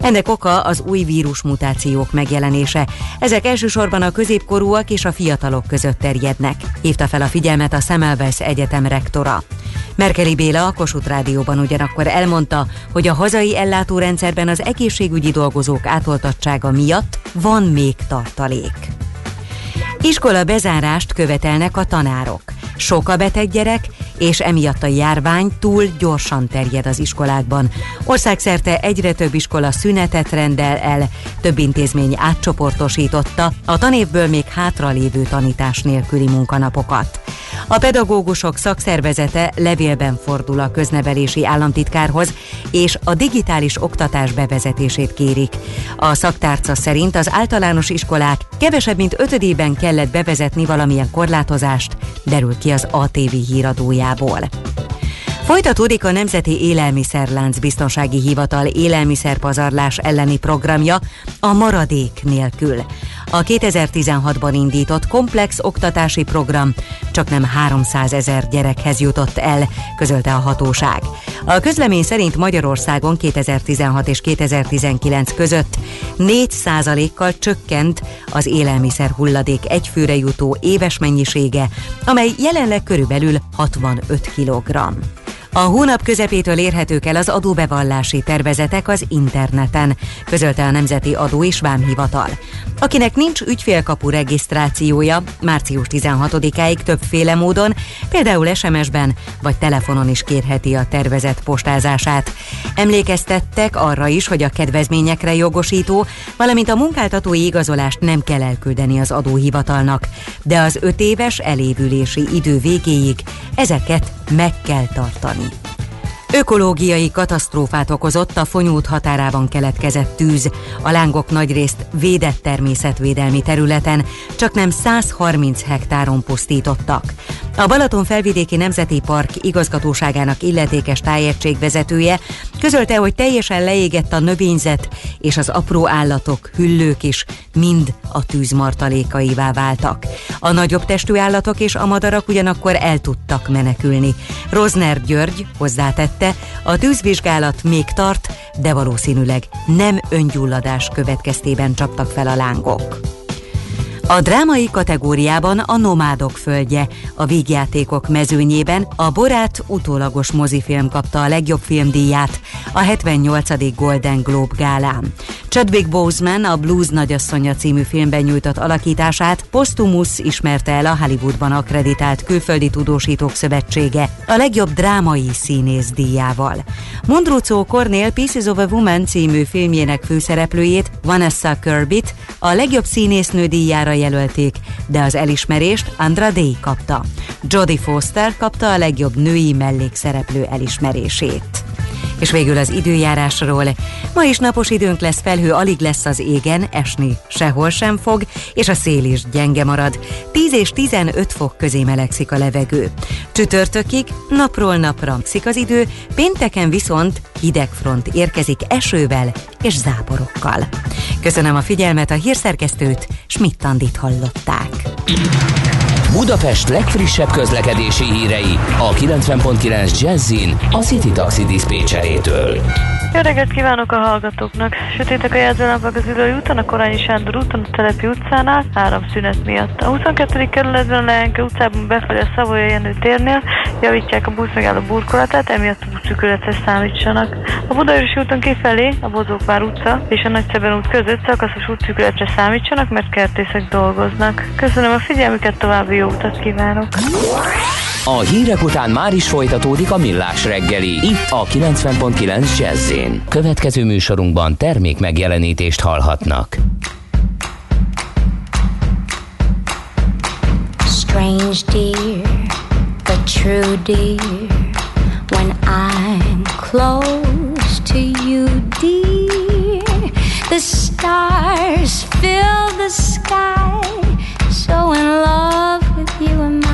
Ennek oka az új vírusmutációk megjelenése. Ezek elsősorban a középkorúak és a fiatalok között terjednek, hívta fel a figyelmet a Semmelweis Egyetem rektora. Merkeli Béla a Kossuth Rádióban ugyanakkor elmondta, hogy a hazai ellátórendszerben az egészségügyi dolgozók átoltottsága miatt van még tartalék. Iskola bezárást követelnek a tanárok. Sok a beteg gyerek, és emiatt a járvány túl gyorsan terjed az iskolákban. Országszerte egyre több iskola szünetet rendel el, több intézmény átcsoportosította a tanévből még hátralévő tanítás nélküli munkanapokat. A pedagógusok szakszervezete levélben fordul a köznevelési államtitkárhoz, és a digitális oktatás bevezetését kérik. A szaktárca szerint az általános iskolák kevesebb mint ötödében kellett bevezetni valamilyen korlátozást, derül ki az ATV híradójából. Folytatódik a Nemzeti Élelmiszerlánc Biztonsági Hivatal élelmiszerpazarlás elleni programja a maradék nélkül. A 2016-ban indított komplex oktatási program csak nem 300 ezer gyerekhez jutott el, közölte a hatóság. A közlemény szerint Magyarországon 2016 és 2019 között 4%-kal csökkent az élelmiszer hulladék egyfőre jutó éves mennyisége, amely jelenleg körülbelül 65 kg. A hónap közepétől érhetők el az adóbevallási tervezetek az interneten, közölte a Nemzeti Adó és Vámhivatal. Akinek nincs ügyfélkapu regisztrációja, március 16-áig többféle módon, például SMS-ben vagy telefonon is kérheti a tervezett postázását. Emlékeztettek arra is, hogy a kedvezményekre jogosító, valamint a munkáltatói igazolást nem kell elküldeni az adóhivatalnak, de az öt éves elévülési idő végéig ezeket meg kell tartani. Ökológiai katasztrófát okozott a Fonyód határában keletkezett tűz. A lángok nagyrészt védett természetvédelmi területen, csak nem 130 hektáron pusztítottak. A Balaton felvidéki Nemzeti Park igazgatóságának illetékes tájegységvezetője közölte, hogy teljesen leégett a növényzet, és az apró állatok, hüllők is mind a tűz martalékaivá váltak. A nagyobb testű állatok és a madarak ugyanakkor el tudtak menekülni. Rozner György hozzátette, a tűzvizsgálat még tart, de valószínűleg nem öngyulladás következtében csaptak fel a lángok. A drámai kategóriában a Nomádok földje, a vígjátékok mezőnyében a Borát utólagos mozifilm kapta a legjobb filmdíját a 78. Golden Globe gálán. Chadwick Boseman a Blues nagyasszonya című filmben nyújtott alakítását Postumus ismerte el a Hollywoodban akreditált Külföldi Tudósítók Szövetsége a legjobb drámai színész díjával. Mondrucó Cornél Pieces of a Woman című filmjének főszereplőjét Vanessa Kirbit a legjobb színésznő díjára jelölték, de az elismerést Andra Day kapta. Jodie Foster kapta a legjobb női mellékszereplő elismerését. És végül az időjárásról. Ma is napos időnk lesz, felhő alig lesz az égen, esni sehol sem fog, és a szél is gyenge marad. 10 és 15 fok közé melegszik a levegő. Csütörtökig napról napra szik az idő, pénteken viszont hideg front érkezik esővel és záporokkal. Köszönöm a figyelmet, a hírszerkesztőt, Schmidt-Tandit hallották. Budapest legfrissebb közlekedési hírei a 90.9 Jazzin a City Taxi Dispécsejétől. Jó reggelt kívánok a hallgatóknak! Sötétek a jelzőlámpák az Ülői úton, a Korányi Sándor úton, a Telepi utcánál, három szünet miatt. A 22. kerületben a Lehenke utcában befelé a Szavoya Jenő térnél javítják a buszmegálló burkolatát, emiatt a buszszükületre számítsanak. A Budaörsi úton kifelé, a Bozókvár utca és a Nagyszeben út között szakaszos útszükületre számítsanak, mert kertészek dolgoznak. Köszönöm a figyelmüket, további jó utat kívánok! A hírek után már is folytatódik a millás reggeli, itt a 90.9 Jazzin. Következő műsorunkban termék megjelenítést hallhatnak. Strange dear, but true dear. When I'm close to you, dear, the stars fill the sky. So in love with you and I.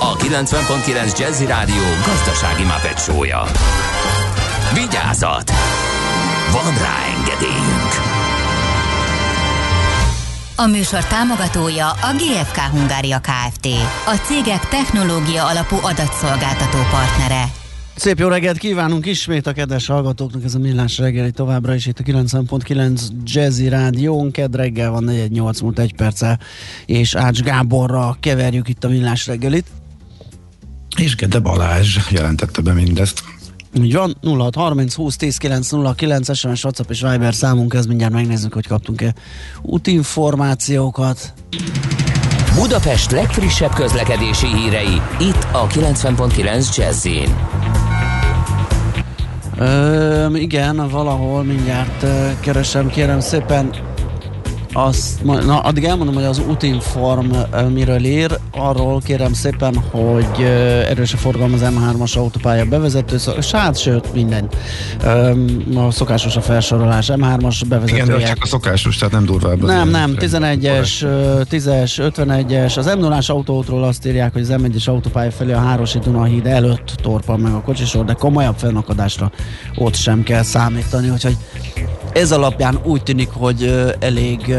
a 90.9 Jazzy Rádió gazdasági mapetsója. Vigyázat! Van rá engedélyünk! A műsor támogatója a GFK Hungária Kft. A cégek technológia alapú adatszolgáltató partnere. Szép jó reggelt kívánunk ismét a kedves hallgatóknak, ez a Millás reggeli továbbra is itt a 90.9 Jazzy Rádión, kedd reggel van 4-8 múlt egy perccel, és Ács Gáborra keverjük itt a Millás reggelit. És Gede Balázs jelentette be mindezt. Úgy van, 0630 20 10 909 SMS, WhatsApp és Viber számunk, ez mindjárt megnézzük, hogy kaptunk-e útinformációkat. Budapest legfrissebb közlekedési hírei, itt a 90.9 jazz Ö, igen, valahol mindjárt keresem, kérem szépen. Azt, na, addig elmondom, hogy az Utinform ö, miről ír, arról kérem szépen, hogy erős a forgalom az M3-as autópálya bevezető, hát sőt, minden. A szokásos a felsorolás, M3-as Igen, de csak a szokásos, tehát nem durvább. Nem, nem, rendben. 11-es, ö, 10-es, 51-es, az m 0 autótról azt írják, hogy az M1-es autópálya felé a Hárosi Dunahíd előtt torpan meg a kocsisor, de komolyabb fennakadásra ott sem kell számítani, úgyhogy ez alapján úgy tűnik, hogy elég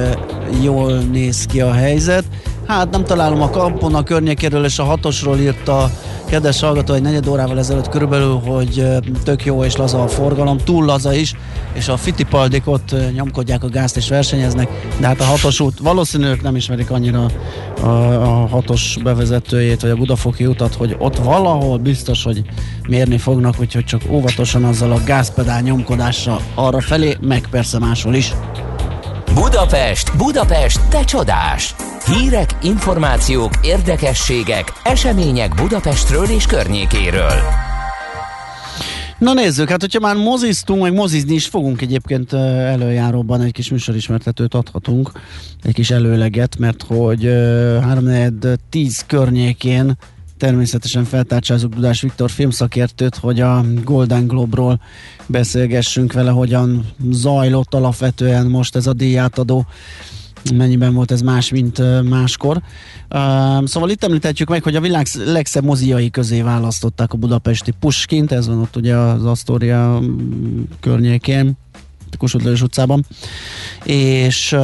jól néz ki a helyzet. Hát nem találom a kampon a környékéről és a hatosról írt a kedves hallgató egy negyed órával ezelőtt körülbelül, hogy tök jó és laza a forgalom, túl laza is, és a Fittipaldik ott nyomkodják a gázt és versenyeznek, de hát a hatos út, valószínűleg nem ismerik annyira a, a hatos bevezetőjét, vagy a Budafoki utat, hogy ott valahol biztos, hogy mérni fognak, úgyhogy csak óvatosan azzal a gázpedál nyomkodással arra felé, meg persze máshol is. Budapest, Budapest, te csodás! Hírek, információk, érdekességek, események Budapestről és környékéről. Na nézzük, hát hogyha már moziztunk, meg mozizni is fogunk egyébként előjáróban egy kis műsorismertetőt adhatunk, egy kis előleget, mert hogy 3-10 környékén természetesen feltárcsázunk Dudás Viktor filmszakértőt, hogy a Golden Globe-ról beszélgessünk vele, hogyan zajlott alapvetően most ez a díjátadó mennyiben volt ez más, mint máskor. Szóval itt említetjük meg, hogy a világ sz- legszebb moziai közé választották a budapesti Puskint, ez van ott ugye az Astoria mm, környékén, Kossuth Lajos utcában, és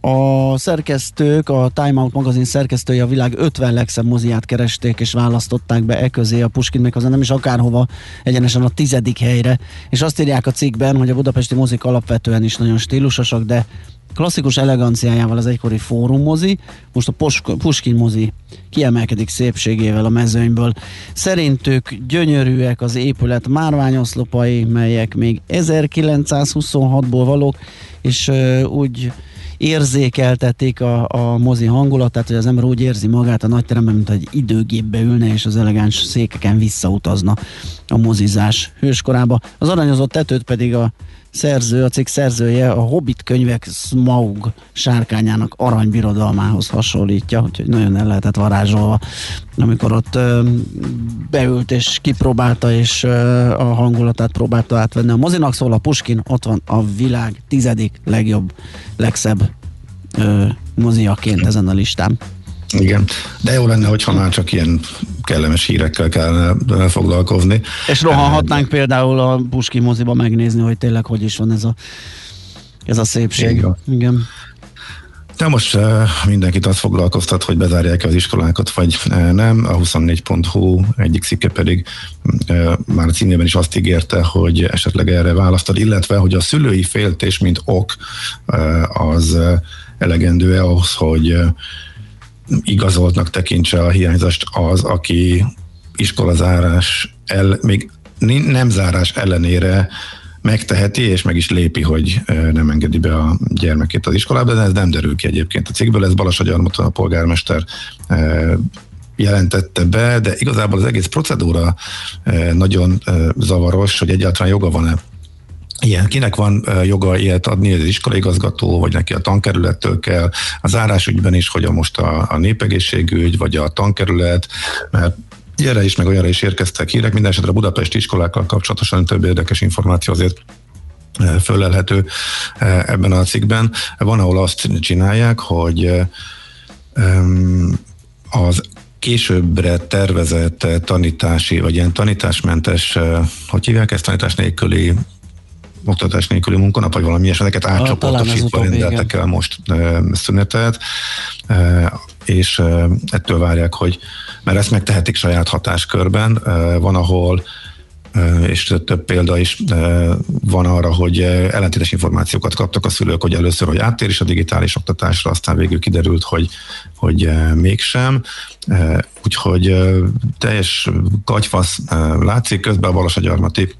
a szerkesztők, a Time Out magazin szerkesztői a világ 50 legszebb moziát keresték és választották be e közé a Puskin, még nem is akárhova, egyenesen a tizedik helyre. És azt írják a cikkben, hogy a budapesti mozik alapvetően is nagyon stílusosak, de klasszikus eleganciájával az egykori fórum mozi, most a Pos- Puskin mozi kiemelkedik szépségével a mezőnyből. Szerintük gyönyörűek az épület márványoszlopai, melyek még 1926-ból valók, és ö, úgy érzékeltetik a, a mozi hangulatát, hogy az ember úgy érzi magát a nagyteremben, mint egy időgépbe ülne, és az elegáns székeken visszautazna a mozizás hőskorába. Az aranyozott tetőt pedig a szerző, a cikk szerzője a Hobbit könyvek Smaug sárkányának aranybirodalmához hasonlítja, úgyhogy nagyon el lehetett varázsolva, amikor ott ö, beült és kipróbálta, és ö, a hangulatát próbálta átvenni. A mozinak szól a Puskin, ott van a világ tizedik legjobb, legszebb ö, moziaként ezen a listán. Igen, de jó lenne, hogyha már csak ilyen kellemes hírekkel kellene foglalkozni. És rohanhatnánk például a Puskin moziba megnézni, hogy tényleg hogy is van ez a, ez a szépség. Igen. Igen. De most mindenkit azt foglalkoztat, hogy bezárják az iskolákat, vagy nem. A 24.hu egyik cikke pedig már a címében is azt ígérte, hogy esetleg erre választad, illetve, hogy a szülői féltés, mint ok, az elegendő-e ahhoz, hogy igazoltnak tekintse a hiányzást az, aki iskolazárás, el, még nem zárás ellenére megteheti, és meg is lépi, hogy nem engedi be a gyermekét az iskolába, de ez nem derül ki egyébként a cikkből, ez Balassa Gyarmaton a polgármester jelentette be, de igazából az egész procedúra nagyon zavaros, hogy egyáltalán joga van-e ilyen, kinek van joga ilyet adni, az iskolaigazgató, vagy neki a tankerülettől kell, a zárásügyben is, hogy a most a, a népegészségügy, vagy a tankerület, mert erre is, meg olyanra is érkeztek hírek, minden esetre a budapesti iskolákkal kapcsolatosan több érdekes információ azért fölelhető ebben a cikkben. Van, ahol azt csinálják, hogy az későbbre tervezett tanítási, vagy ilyen tanításmentes, hogy hívják ezt, tanítás nélküli oktatás nélküli munkanap, vagy valami ilyesmeket ez átcsoportosítva rendeltek el most e, szünetet, e, és e, ettől várják, hogy, mert ezt megtehetik saját hatáskörben, e, van, ahol és több példa is van arra, hogy ellentétes információkat kaptak a szülők, hogy először, hogy áttér is a digitális oktatásra, aztán végül kiderült, hogy, hogy mégsem. Úgyhogy teljes kagyfasz látszik, közben a Balasagyarmati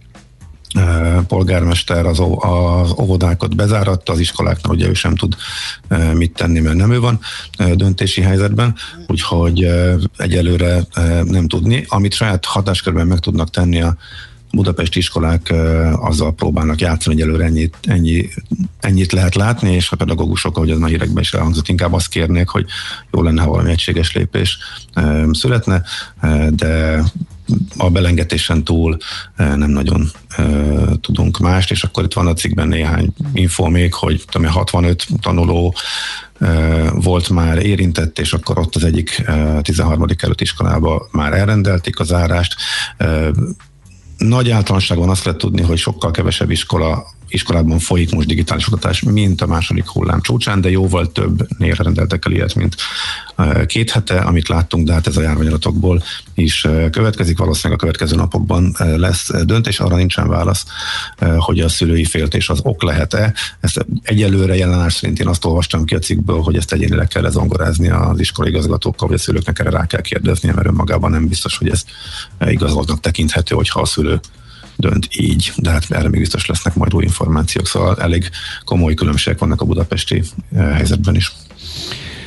polgármester az, az óvodákat bezáratta, az iskoláknál ugye ő sem tud mit tenni, mert nem ő van döntési helyzetben, úgyhogy egyelőre nem tudni. Amit saját hatáskörben meg tudnak tenni a budapesti iskolák azzal próbálnak játszani, hogy előre ennyit, ennyi, ennyit lehet látni, és a pedagógusok, ahogy az már hírekben is elhangzott, inkább azt kérnék, hogy jó lenne, ha valami egységes lépés születne, de a belengetésen túl nem nagyon tudunk mást, és akkor itt van a cikkben néhány info még, hogy tudom, 65 tanuló volt már érintett, és akkor ott az egyik 13. került iskolába már elrendelték az árást. Nagy általánosságban azt lehet tudni, hogy sokkal kevesebb iskola iskolában folyik most digitális oktatás, mint a második hullám csúcsán, de jóval több névre rendeltek el ilyet, mint két hete, amit láttunk, de hát ez a járványadatokból is következik. Valószínűleg a következő napokban lesz döntés, arra nincsen válasz, hogy a szülői féltés az ok lehet-e. Ezt egyelőre jelenás szerint én azt olvastam ki a cikkből, hogy ezt egyénileg kell lezongorázni az iskolai igazgatókkal, vagy a szülőknek erre rá kell kérdezni, mert önmagában nem biztos, hogy ez igazoltnak tekinthető, hogyha a szülő dönt így, de hát erre még biztos lesznek majd új információk, szóval elég komoly különbségek vannak a budapesti helyzetben is.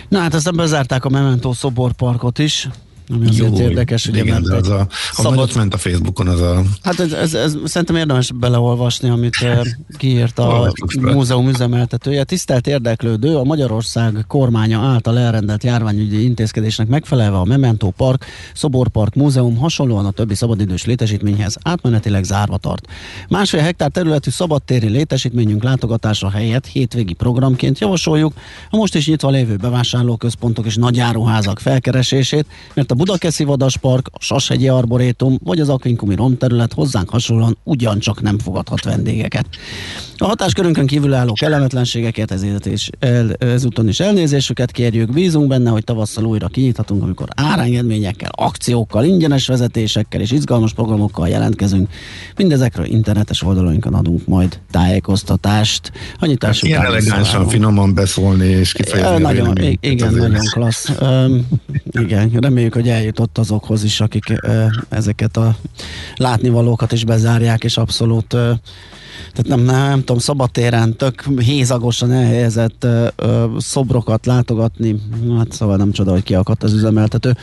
Na hát aztán bezárták a Memento szoborparkot is, ami azért Jó, érdekes, ugye, igen, mert az a, szabad... ment a Facebookon, az a... Hát ez, ez, ez szerintem érdemes beleolvasni, amit kiírt a múzeum üzemeltetője. Tisztelt érdeklődő, a Magyarország kormánya által elrendelt járványügyi intézkedésnek megfelelve a Memento Park, Szoborpark Múzeum hasonlóan a többi szabadidős létesítményhez átmenetileg zárva tart. Másfél hektár területű szabadtéri létesítményünk látogatása helyett hétvégi programként javasoljuk a most is nyitva lévő bevásárlóközpontok és nagyáruházak felkeresését, mert a Budakeszi Vadaspark, a Sashegyi Arborétum vagy az Aquincumi romterület hozzánk hasonlóan ugyancsak nem fogadhat vendégeket. A hatáskörünkön kívül álló kellemetlenségeket ezért is el, ezúton is elnézésüket kérjük. Bízunk benne, hogy tavasszal újra kinyithatunk, amikor árengedményekkel, akciókkal, ingyenes vezetésekkel és izgalmas programokkal jelentkezünk. Mindezekről internetes oldalainkon adunk majd tájékoztatást. A nyitás hát ilyen elegánsan, finoman beszólni és kifejezni. Nagyon, igen, nagyon klassz. Um, igen, reméljük, hogy eljutott azokhoz is, akik uh, ezeket a látnivalókat is bezárják, és abszolút uh, tehát nem, nem, nem tudom, szabatéren tök hézagosan elhelyezett ö, ö, szobrokat látogatni, hát szóval nem csoda, hogy kiakadt az üzemeltető.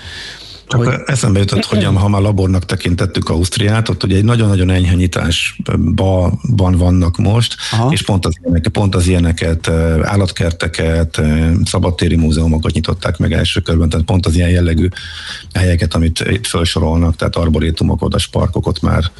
Csak hogy... eszembe jutott, hogy ha már labornak tekintettük Ausztriát, ott ugye egy nagyon-nagyon enyhe nyitásban vannak most, Aha. és pont az, ilyeneket, pont az ilyeneket, állatkerteket, szabadtéri múzeumokat nyitották meg első körben, tehát pont az ilyen jellegű helyeket, amit itt felsorolnak, tehát arborétumok, odas parkok, ott már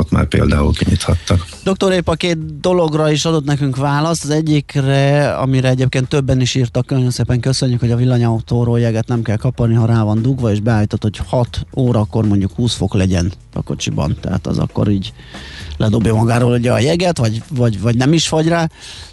ott már például kinyithattak. Doktor Épp a két dologra is adott nekünk választ. Az egyikre, amire egyébként többen is írtak, nagyon szépen köszönjük, hogy a villanyautóról jeget nem kell kapani, ha rá van dugva, és beállított, hogy 6 órakor mondjuk 20 fok legyen a kocsiban. Tehát az akkor így ledobja magáról ugye a jeget, vagy, vagy, vagy nem is fagy rá,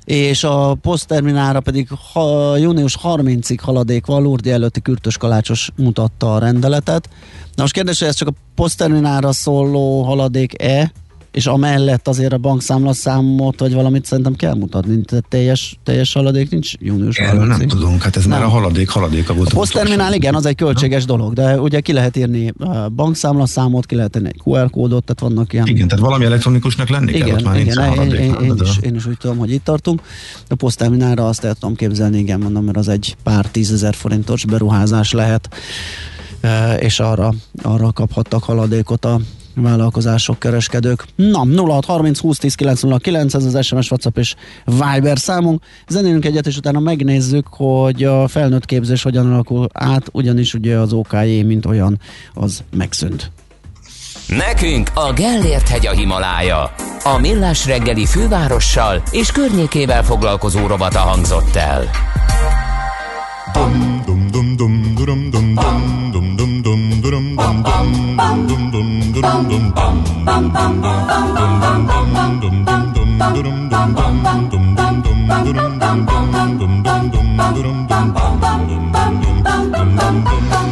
és a posztterminára pedig ha, június 30-ig haladék Lourdes előtti kürtös kalácsos mutatta a rendeletet. Na most kérdés, hogy ez csak a posztterminára szóló haladék-e, és amellett azért a bankszámlaszámot, vagy valamit szerintem kell mutatni. Tehát teljes, teljes haladék nincs június Erről nem 30-ig. tudunk, hát ez már a Nem. haladék, haladék a volt. A posztterminál igen, az egy költséges dolog, de ugye ki lehet írni a bankszámlaszámot, ki lehet írni egy QR kódot, tehát vannak ilyen... Igen, tehát valami elektronikusnak lenni kell, ott Igen, már nincs igen, én, haladék. én, én, de- is, én is úgy tudom, hogy itt tartunk. A posztterminálra azt el tudom képzelni, igen, mondom, mert az egy pár tízezer forintos beruházás lehet, e, és arra, arra kaphattak haladékot a vállalkozások, kereskedők. Na, 0630 20 10 909, ez az SMS, WhatsApp és Viber számunk. Zenélünk egyet, és utána megnézzük, hogy a felnőtt képzés hogyan alakul át, ugyanis ugye az OKJ, mint olyan, az megszűnt. Nekünk a Gellért hegy a Himalája. A Millás reggeli fővárossal és környékével foglalkozó rovata hangzott el.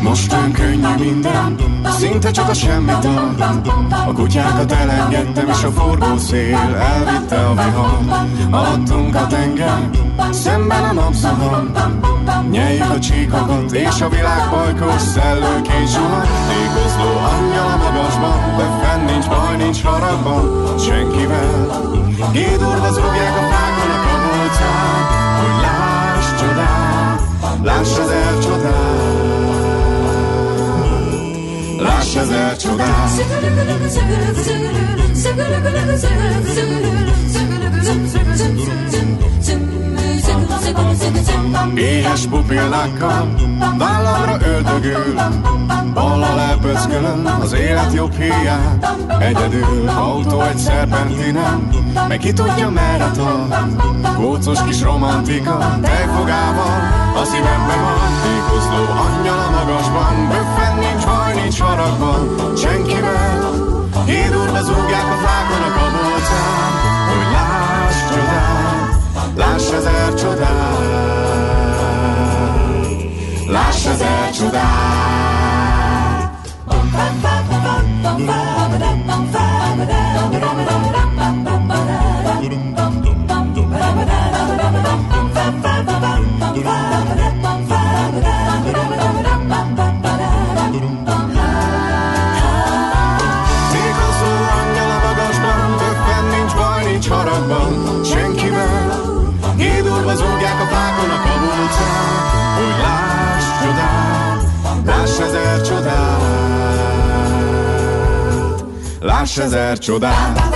Most olyan könnyű minden, szinte csak a semmit ad. A kutyákat elengedtem, és a forgó szél elvitte a vihar. Alattunk a tenger, szemben a napszahar. Nyeljük a csíkokat, és a világ pajkos szellőként zsuhan. Tékozló angyal a magasban, de fenn nincs baj, nincs haragban, senkivel. Gédurva zúgják a fákon a kabolcát, hogy láss csodát, láss ezer csodát. Láss ezer csodát Éhes pupillákkal Vállamra öldögül Balla lepöckölöm Az élet jobb hiány Egyedül Autó egy szerpentinen Meg ki tudja merre tart. Kócos kis romantika Tejfogával A szívembe van. Tékozló angyal a magasban Böffen nincs baj, nincs haragban. Senkivel Hídurva zúgják a fákon a Láss ezer csodát Láss ezer csodát ezer csodát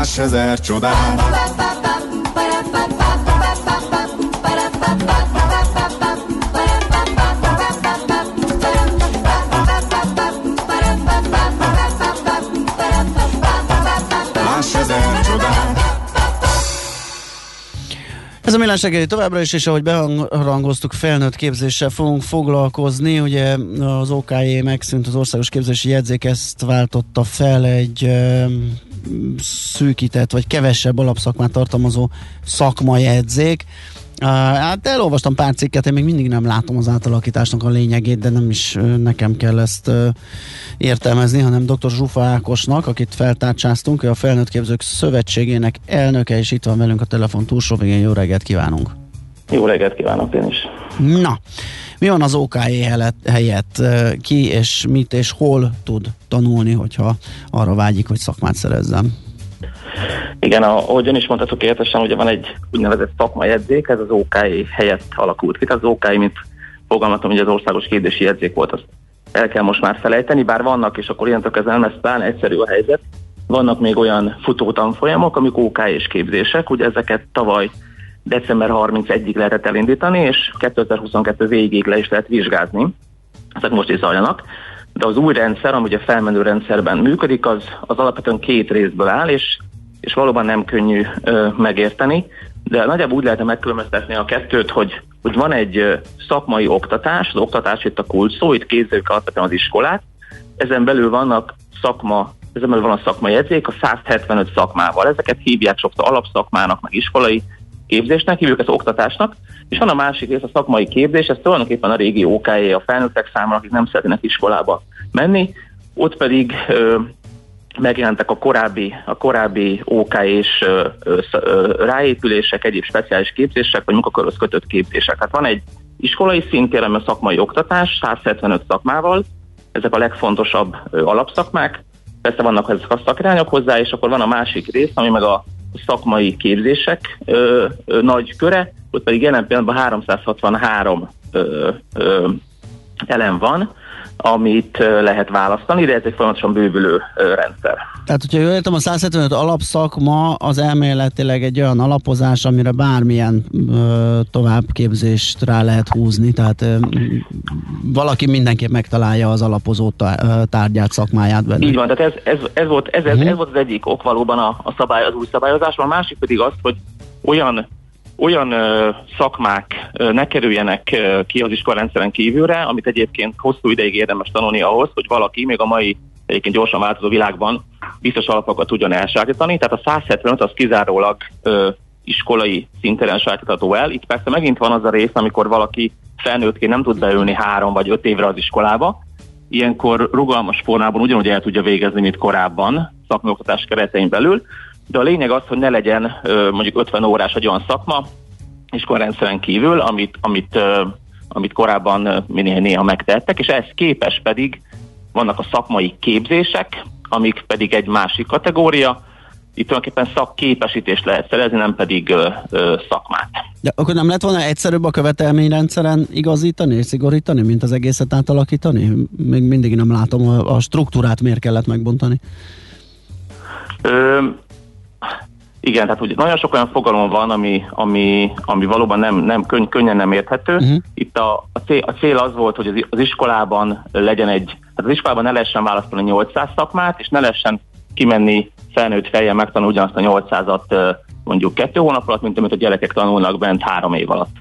láss ezer csodát. Ez a Millás reggeli továbbra is, és ahogy beharangoztuk, felnőtt képzéssel fogunk foglalkozni. Ugye az OKJ megszűnt, az Országos Képzési Jegyzék ezt váltotta fel egy szűkített, vagy kevesebb alapszakmát tartalmazó szakmajegyzék. Uh, hát elolvastam pár cikket, én még mindig nem látom az átalakításnak a lényegét, de nem is nekem kell ezt uh, értelmezni, hanem dr. Zsufa Ákosnak, akit feltárcsáztunk, ő a Felnőtt Képzők Szövetségének elnöke, és itt van velünk a telefon túlsó végén. Jó reggelt kívánunk! Jó reggelt kívánok én is. Na, mi van az OKJ helyett, Ki és mit és hol tud tanulni, hogyha arra vágyik, hogy szakmát szerezzem? Igen, ahogy ön is mondhatok értesen, ugye van egy úgynevezett szakmajegyzék, ez az OKI helyett alakult ki. Az OKI, mint fogalmaztam, hogy az országos képzési jegyzék volt, azt el kell most már felejteni, bár vannak, és akkor ilyentől kezdve nem lesz egyszerű a helyzet. Vannak még olyan futó tanfolyamok, amik OK és képzések, ugye ezeket tavaly december 31-ig lehetett elindítani, és 2022 végéig le is lehet vizsgázni. ezek most is zajlanak, de az új rendszer, ami ugye felmenő rendszerben működik, az, az alapvetően két részből áll, és, és valóban nem könnyű ö, megérteni, de nagyjából úgy lehetne megkülönböztetni a kettőt, hogy, hogy van egy szakmai oktatás, az oktatás itt a kulcs szó, itt képzeljük alapvetően az iskolát, ezen belül vannak szakma, ezen belül van a szakmai jegyzék a 175 szakmával. Ezeket hívják sokszor alapszakmának, meg iskolai képzésnek, hívjuk ezt oktatásnak, és van a másik rész, a szakmai képzés, ez tulajdonképpen a régi OKJ a felnőttek számára, akik nem szeretnének iskolába menni, ott pedig ö, megjelentek a korábbi, a korábbi OK és ö, ráépülések, egyéb speciális képzések, vagy munkaköröz kötött képzések. Tehát van egy iskolai szintér, ami a szakmai oktatás, 175 szakmával, ezek a legfontosabb ö, alapszakmák, persze vannak ezek a szakirányok hozzá, és akkor van a másik rész, ami meg a szakmai képzések ö, ö, nagy köre, ott pedig jelen pillanatban 363 ö, ö, elem van, amit lehet választani, de ez egy folyamatosan bővülő rendszer. Tehát, hogyha jól értem, a 175 alapszakma az elméletileg egy olyan alapozás, amire bármilyen ö, továbbképzést rá lehet húzni, tehát ö, valaki mindenképp megtalálja az alapozó tárgyát, szakmáját benne. Így van, tehát ez, ez, ez, volt, ez, ez, ez volt az egyik ok valóban a, a, szabály, az új szabályozásban, a másik pedig az, hogy olyan olyan ö, szakmák ö, ne kerüljenek ö, ki az iskolarendszeren kívülre, amit egyébként hosszú ideig érdemes tanulni ahhoz, hogy valaki még a mai egyébként gyorsan változó világban biztos alapokat tudjon elsajátítani. Tehát a 175 az kizárólag ö, iskolai szinten sajátítható el. Itt persze megint van az a rész, amikor valaki felnőttként nem tud beülni három vagy öt évre az iskolába, ilyenkor rugalmas formában ugyanúgy el tudja végezni, mint korábban szakmaoktatás keretein belül, de a lényeg az, hogy ne legyen mondjuk 50 órás egy olyan szakma iskolarendszeren kívül, amit, amit, amit korábban néha, néha megtettek, és ehhez képes pedig vannak a szakmai képzések, amik pedig egy másik kategória, itt tulajdonképpen szakképesítést lehet szerezni, nem pedig ö, ö, szakmát. De akkor nem lett volna egyszerűbb a követelményrendszeren igazítani és szigorítani, mint az egészet átalakítani? Még mindig nem látom a, a struktúrát, miért kellett megbontani. Ö, igen, tehát ugye nagyon sok olyan fogalom van, ami, ami, ami valóban nem, nem könny, könnyen nem érthető. Uh-huh. Itt a, a, cél, a cél az volt, hogy az, az iskolában legyen egy, tehát az iskolában ne lehessen választani 800 szakmát, és ne lehessen kimenni felnőtt fejjel megtanulni ugyanazt a 800-at mondjuk kettő hónap alatt, mint amit a gyerekek tanulnak bent három év alatt.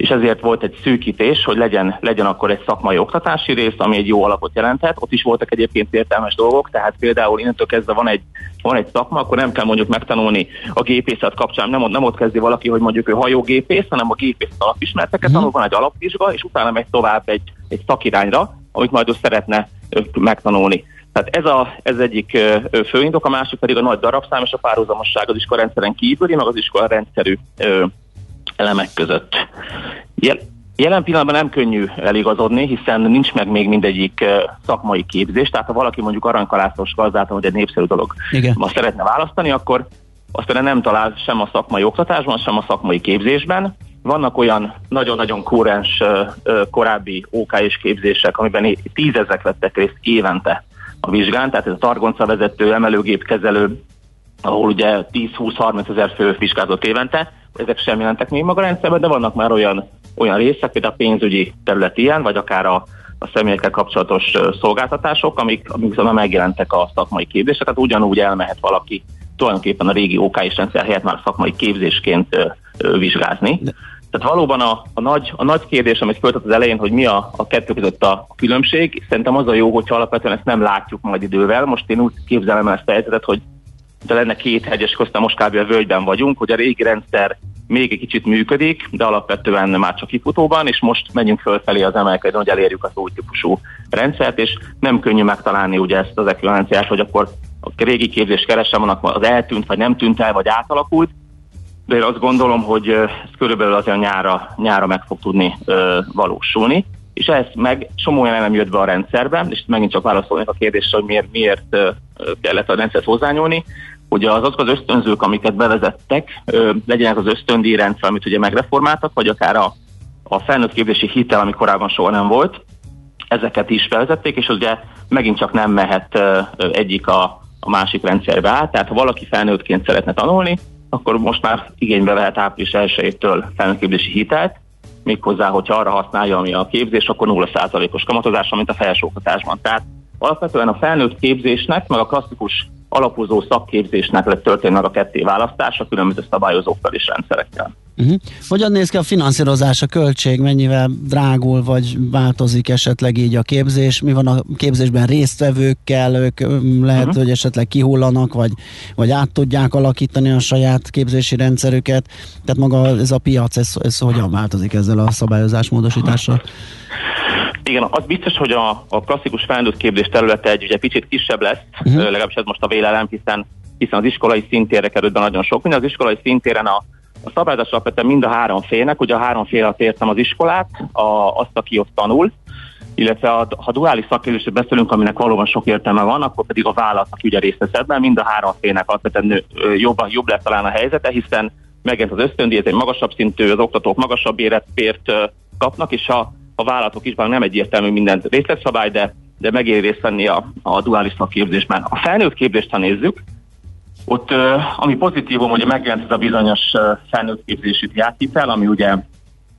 És ezért volt egy szűkítés, hogy legyen, legyen akkor egy szakmai oktatási rész, ami egy jó alapot jelenthet. Ott is voltak egyébként értelmes dolgok, tehát például innentől kezdve van egy, van egy szakma, akkor nem kell mondjuk megtanulni a gépészet kapcsán, nem, nem ott kezdi valaki, hogy mondjuk ő hajógépész, hanem a gépész alapismereteket tanul, van egy alapvizsga, és utána megy tovább egy, egy szakirányra, amit majd ő szeretne megtanulni. Tehát ez, a, ez egyik fő indok, a másik pedig a nagy darabszám és a párhuzamosság az iskola rendszeren kívüli, meg az iskola rendszerű ö, elemek között. Jel, jelen pillanatban nem könnyű eligazodni, hiszen nincs meg még mindegyik szakmai képzés, tehát ha valaki mondjuk aranykalászos gazdáltan, hogy egy népszerű dolog Igen. ma szeretne választani, akkor azt például nem talál sem a szakmai oktatásban, sem a szakmai képzésben. Vannak olyan nagyon-nagyon kórens korábbi OK és képzések, amiben tízezek vettek részt évente a vizsgán, tehát ez a targonca vezető, emelőgépkezelő, ahol ugye 10-20-30 ezer fő vizsgázott évente, ezek sem jelentek még maga rendszerben, de vannak már olyan, olyan részek, például a pénzügyi terület ilyen, vagy akár a, a személyekkel kapcsolatos szolgáltatások, amik, amik nem megjelentek a szakmai képzések, tehát ugyanúgy elmehet valaki tulajdonképpen a régi OK és rendszer helyett már szakmai képzésként ö, ö, vizsgázni. Tehát valóban a, a, nagy, a nagy kérdés, amit föltett az elején, hogy mi a, a kettő között a különbség, szerintem az a jó, hogyha alapvetően ezt nem látjuk majd idővel. Most én úgy képzelem el ezt a helyzetet, hogy de lenne két hegyes köztem, most kb. a völgyben vagyunk, hogy a régi rendszer még egy kicsit működik, de alapvetően már csak kifutóban, és most megyünk fölfelé az emelkedőn, hogy elérjük az új típusú rendszert, és nem könnyű megtalálni ugye ezt az ekvivalenciát, hogy akkor a régi képzés keresem, annak az eltűnt, vagy nem tűnt el, vagy átalakult, de én azt gondolom, hogy ez körülbelül azért nyára, nyára meg fog tudni ö, valósulni. És ez meg somó olyan nem jött be a rendszerben, és megint csak válaszolnék a kérdésre, hogy miért, miért kellett a rendszert hozzányúlni. Ugye az azok az ösztönzők, amiket bevezettek, legyenek az ösztöndíj rendszer, amit ugye megreformáltak, vagy akár a, a felnőtt képzési hitel, ami korábban soha nem volt, ezeket is bevezették, és ugye megint csak nem mehet egyik a, a másik rendszerbe át. Tehát ha valaki felnőttként szeretne tanulni, akkor most már igénybe vehet április 1-től felnőttképzési hitelt, méghozzá, hogyha arra használja, ami a képzés, akkor 0%-os kamatozása, mint a felsőoktatásban. Tehát alapvetően a felnőtt képzésnek, meg a klasszikus alapozó szakképzésnek lett történni meg a ketté választása különböző szabályozókkal és rendszerekkel. Uh-huh. Hogyan néz ki a finanszírozás, a költség, mennyivel drágul, vagy változik esetleg így a képzés? Mi van a képzésben résztvevőkkel? Ők lehet, uh-huh. hogy esetleg kihullanak, vagy, vagy át tudják alakítani a saját képzési rendszerüket. Tehát maga ez a piac, ez, ez hogyan változik ezzel a szabályozásmódosítással? Igen, az biztos, hogy a, a klasszikus felnőtt képzés területe egy ugye picit kisebb lesz, uh-huh. legalábbis ez most a vélelem, hiszen, hiszen az iskolai szintére került be nagyon sok minden. Az iskolai szintéren a, a szabályozás alapvetően mind a három félnek, ugye a három fél alatt értem az iskolát, a, azt, aki ott tanul, illetve a, ha duális szakképzésről beszélünk, aminek valóban sok értelme van, akkor pedig a vállalat, aki ugye részt vesz ebben, mind a három félnek alapvetően nő- jobb, jobb lesz talán a helyzete, hiszen megint az ösztöndíj, ez egy magasabb szintű, az oktatók magasabb éret, bért ö, kapnak, és a, a vállalatok is bár nem egyértelmű minden részletszabály, de, de megéri részt venni a, a duális szakképzésben. A felnőtt képzést, ha nézzük, ott, ami pozitívum, hogy megjelent ez a bizonyos felnőtt képzési diákhitel, ami ugye,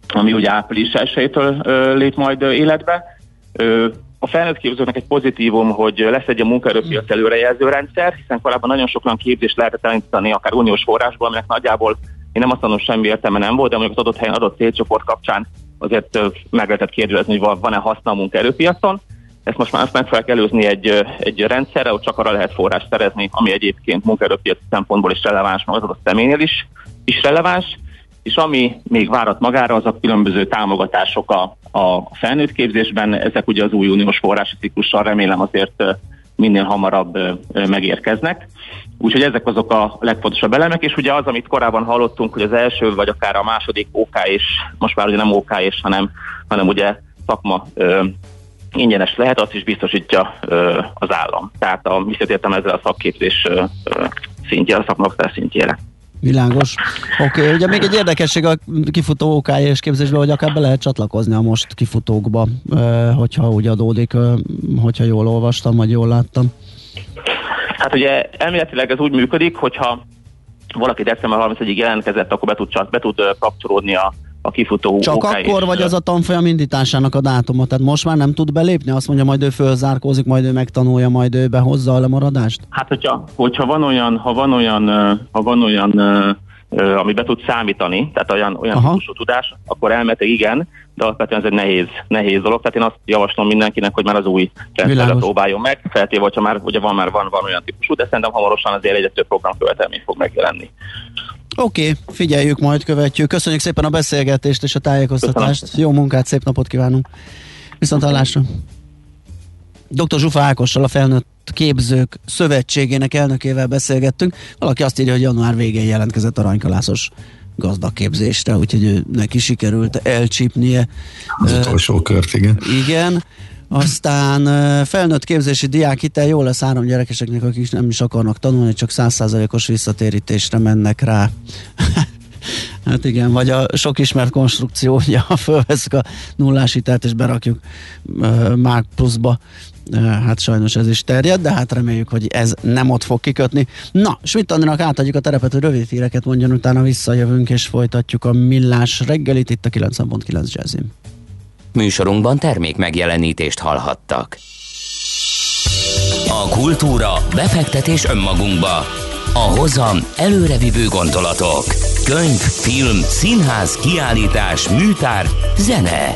ami ugye április 1 lép majd életbe. A felnőtt képzőknek egy pozitívum, hogy lesz egy a munkaerőpiac előrejelző rendszer, hiszen korábban nagyon sok olyan képzést lehetett elindítani, akár uniós forrásból, aminek nagyjából én nem azt mondom, semmi értelme nem volt, de mondjuk az adott helyen adott célcsoport kapcsán azért meg lehetett kérdezni, hogy van- van-e haszna a munkaerőpiacon. Ezt most már meg kell előzni egy, egy rendszerre, hogy csak arra lehet forrás szerezni, ami egyébként munkaerőpiaci szempontból is releváns, meg az adott személynél is, is releváns. És ami még várat magára, az a különböző támogatások a, a felnőtt képzésben. Ezek ugye az új uniós forrási ciklussal remélem azért minél hamarabb megérkeznek. Úgyhogy ezek azok a legfontosabb elemek, és ugye az, amit korábban hallottunk, hogy az első vagy akár a második OK és most már ugye nem OK és hanem, hanem ugye szakma ö, ingyenes lehet, azt is biztosítja ö, az állam. Tehát a, visszatértem ezzel a szakképzés ö, ö, szintje, a szakmaoktatás szintjére. Világos. Oké, okay, ugye még egy érdekesség a kifutó OK és képzésben, hogy akár be lehet csatlakozni a most kifutókba, hogyha úgy adódik, hogyha jól olvastam, vagy jól láttam. Hát ugye elméletileg ez úgy működik, hogyha valaki december 31-ig jelentkezett, akkor be tud, be tud kapcsolódni a, a kifutó Csak akkor és, vagy az a tanfolyam indításának a dátuma? Tehát most már nem tud belépni? Azt mondja, majd ő fölzárkózik, majd ő megtanulja, majd ő behozza a lemaradást? Hát, hogyha, hogyha van olyan, ha van olyan, ha van olyan ami be tud számítani, tehát olyan, olyan Aha. típusú tudás, akkor elméletileg igen, de alapvetően ez egy nehéz, nehéz dolog. Tehát én azt javaslom mindenkinek, hogy már az új rendszerre próbáljon meg, feltéve, hogyha már ugye van, már van, van olyan típusú, de szerintem hamarosan azért egyre több programkövetelmény fog megjelenni. Oké, okay, figyeljük majd, követjük. Köszönjük szépen a beszélgetést és a tájékoztatást. Köszönöm. Jó munkát, szép napot kívánunk. Viszont hallásra. Dr. Zsufa Ákossal a felnőtt képzők szövetségének elnökével beszélgettünk. Valaki azt írja, hogy január végén jelentkezett aranykalászos gazdaképzésre, úgyhogy ő neki sikerült elcsípnie. Az utolsó kört, igen. igen. Aztán felnőtt képzési diákhitel jó lesz három gyerekeseknek, akik nem is akarnak tanulni, csak százszázalékos visszatérítésre mennek rá. Hát igen, vagy a sok ismert konstrukció, ugye, ha fölveszünk a nullás hitelt és berakjuk uh, Márk pluszba, hát sajnos ez is terjed, de hát reméljük, hogy ez nem ott fog kikötni. Na, Schmidt Andrának átadjuk a terepet, hogy rövid híreket mondjon, utána visszajövünk és folytatjuk a millás reggelit itt a 90.9 Jazzin. Műsorunkban termék megjelenítést hallhattak. A kultúra, befektetés önmagunkba. A hozam előrevívő gondolatok. Könyv, film, színház, kiállítás, műtár, zene.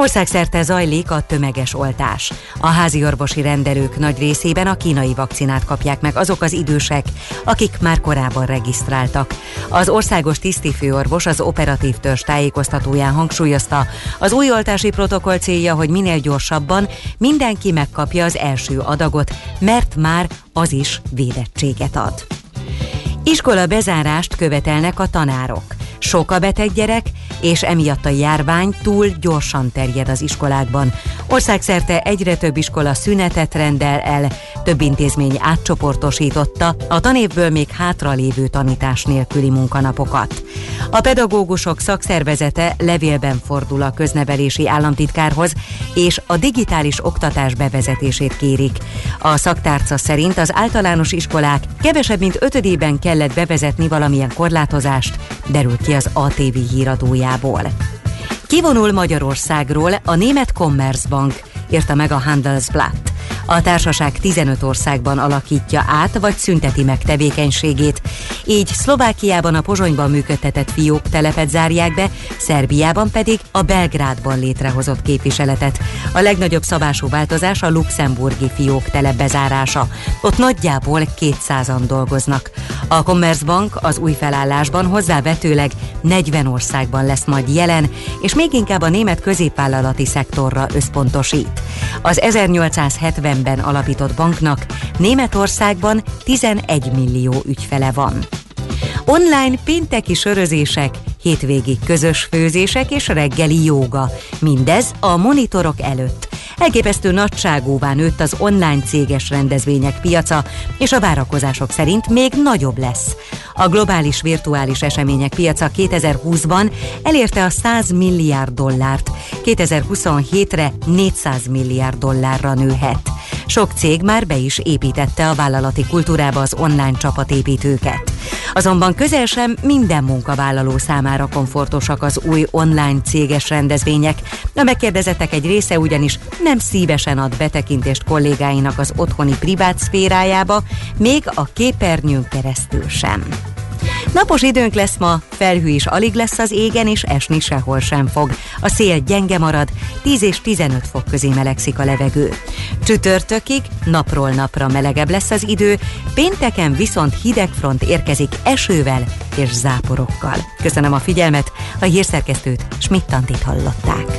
Országszerte zajlik a tömeges oltás. A házi orvosi rendelők nagy részében a kínai vakcinát kapják meg azok az idősek, akik már korábban regisztráltak. Az országos tisztifőorvos az operatív törzs tájékoztatóján hangsúlyozta, az új oltási protokoll célja, hogy minél gyorsabban mindenki megkapja az első adagot, mert már az is védettséget ad. Iskola bezárást követelnek a tanárok. Sok a beteg gyerek, és emiatt a járvány túl gyorsan terjed az iskolákban. Országszerte egyre több iskola szünetet rendel el, több intézmény átcsoportosította a tanévből még hátralévő tanítás nélküli munkanapokat. A pedagógusok szakszervezete levélben fordul a köznevelési államtitkárhoz, és a digitális oktatás bevezetését kérik. A szaktárca szerint az általános iskolák kevesebb mint ötödében kellett bevezetni valamilyen korlátozást, derül ki az ATV híradójából. Kivonul Magyarországról a német Commerzbank, írta meg a Handelsblatt. A társaság 15 országban alakítja át, vagy szünteti meg tevékenységét. Így Szlovákiában a Pozsonyban működtetett fiók telepet zárják be, Szerbiában pedig a Belgrádban létrehozott képviseletet. A legnagyobb szabású változás a luxemburgi fiók telep. Ott nagyjából 200-an dolgoznak. A Commerzbank az új felállásban hozzávetőleg 40 országban lesz majd jelen, és még inkább a német középvállalati szektorra összpontosít. Az 1870-ben alapított banknak Németországban 11 millió ügyfele van. Online pénteki sörözések, hétvégi közös főzések és reggeli jóga. Mindez a monitorok előtt. Elképesztő nagyságúvá nőtt az online céges rendezvények piaca, és a várakozások szerint még nagyobb lesz. A globális virtuális események piaca 2020-ban elérte a 100 milliárd dollárt, 2027-re 400 milliárd dollárra nőhet. Sok cég már be is építette a vállalati kultúrába az online csapatépítőket. Azonban közel sem minden munkavállaló számára komfortosak az új online céges rendezvények. A megkérdezettek egy része ugyanis nem szívesen ad betekintést kollégáinak az otthoni privát szférájába, még a képernyőn keresztül sem. Napos időnk lesz ma, felhő is alig lesz az égen, és esni sehol sem fog. A szél gyenge marad, 10 és 15 fok közé melegszik a levegő. Csütörtökig napról napra melegebb lesz az idő, pénteken viszont hidegfront érkezik esővel és záporokkal. Köszönöm a figyelmet, a hírszerkesztőt Schmidt-Tantit hallották.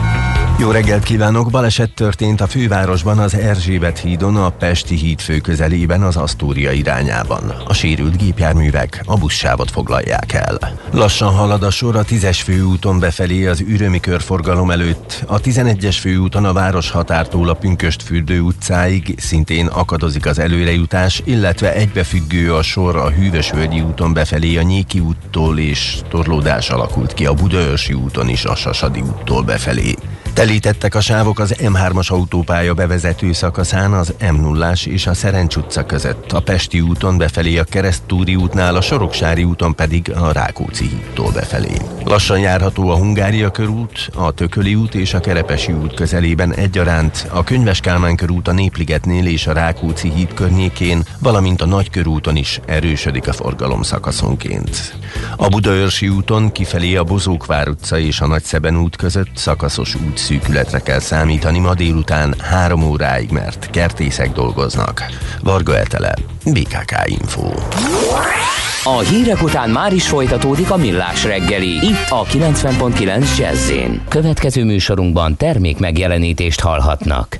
jó reggelt kívánok! Baleset történt a fővárosban az Erzsébet hídon a Pesti híd fő közelében az Asztória irányában. A sérült gépjárművek a buszsávot foglalják el. Lassan halad a sor a 10-es főúton befelé az ürömi körforgalom előtt. A 11-es főúton a város határtól a Pünköst fürdő utcáig szintén akadozik az előrejutás, illetve egybefüggő a sor a Hűvösvölgyi úton befelé a Nyéki úttól és torlódás alakult ki a Budaörsi úton is a Sasadi úttól befelé. Telítettek a sávok az M3-as autópálya bevezető szakaszán az m 0 és a Szerencs utca között, a Pesti úton befelé a Keresztúri útnál, a Soroksári úton pedig a Rákóczi hídtól befelé. Lassan járható a Hungária körút, a Tököli út és a Kerepesi út közelében egyaránt, a Könyves Kálmán körút a Népligetnél és a Rákóczi híd környékén, valamint a Nagykörúton is erősödik a forgalom szakaszonként. A Budaörsi úton kifelé a Bozókvár utca és a Nagyszeben út között szakaszos út szűkületre kell számítani ma délután három óráig, mert kertészek dolgoznak. Varga Etele, BKK Info. A hírek után már is folytatódik a millás reggeli, itt a 90.9 jazz Következő műsorunkban termék megjelenítést hallhatnak.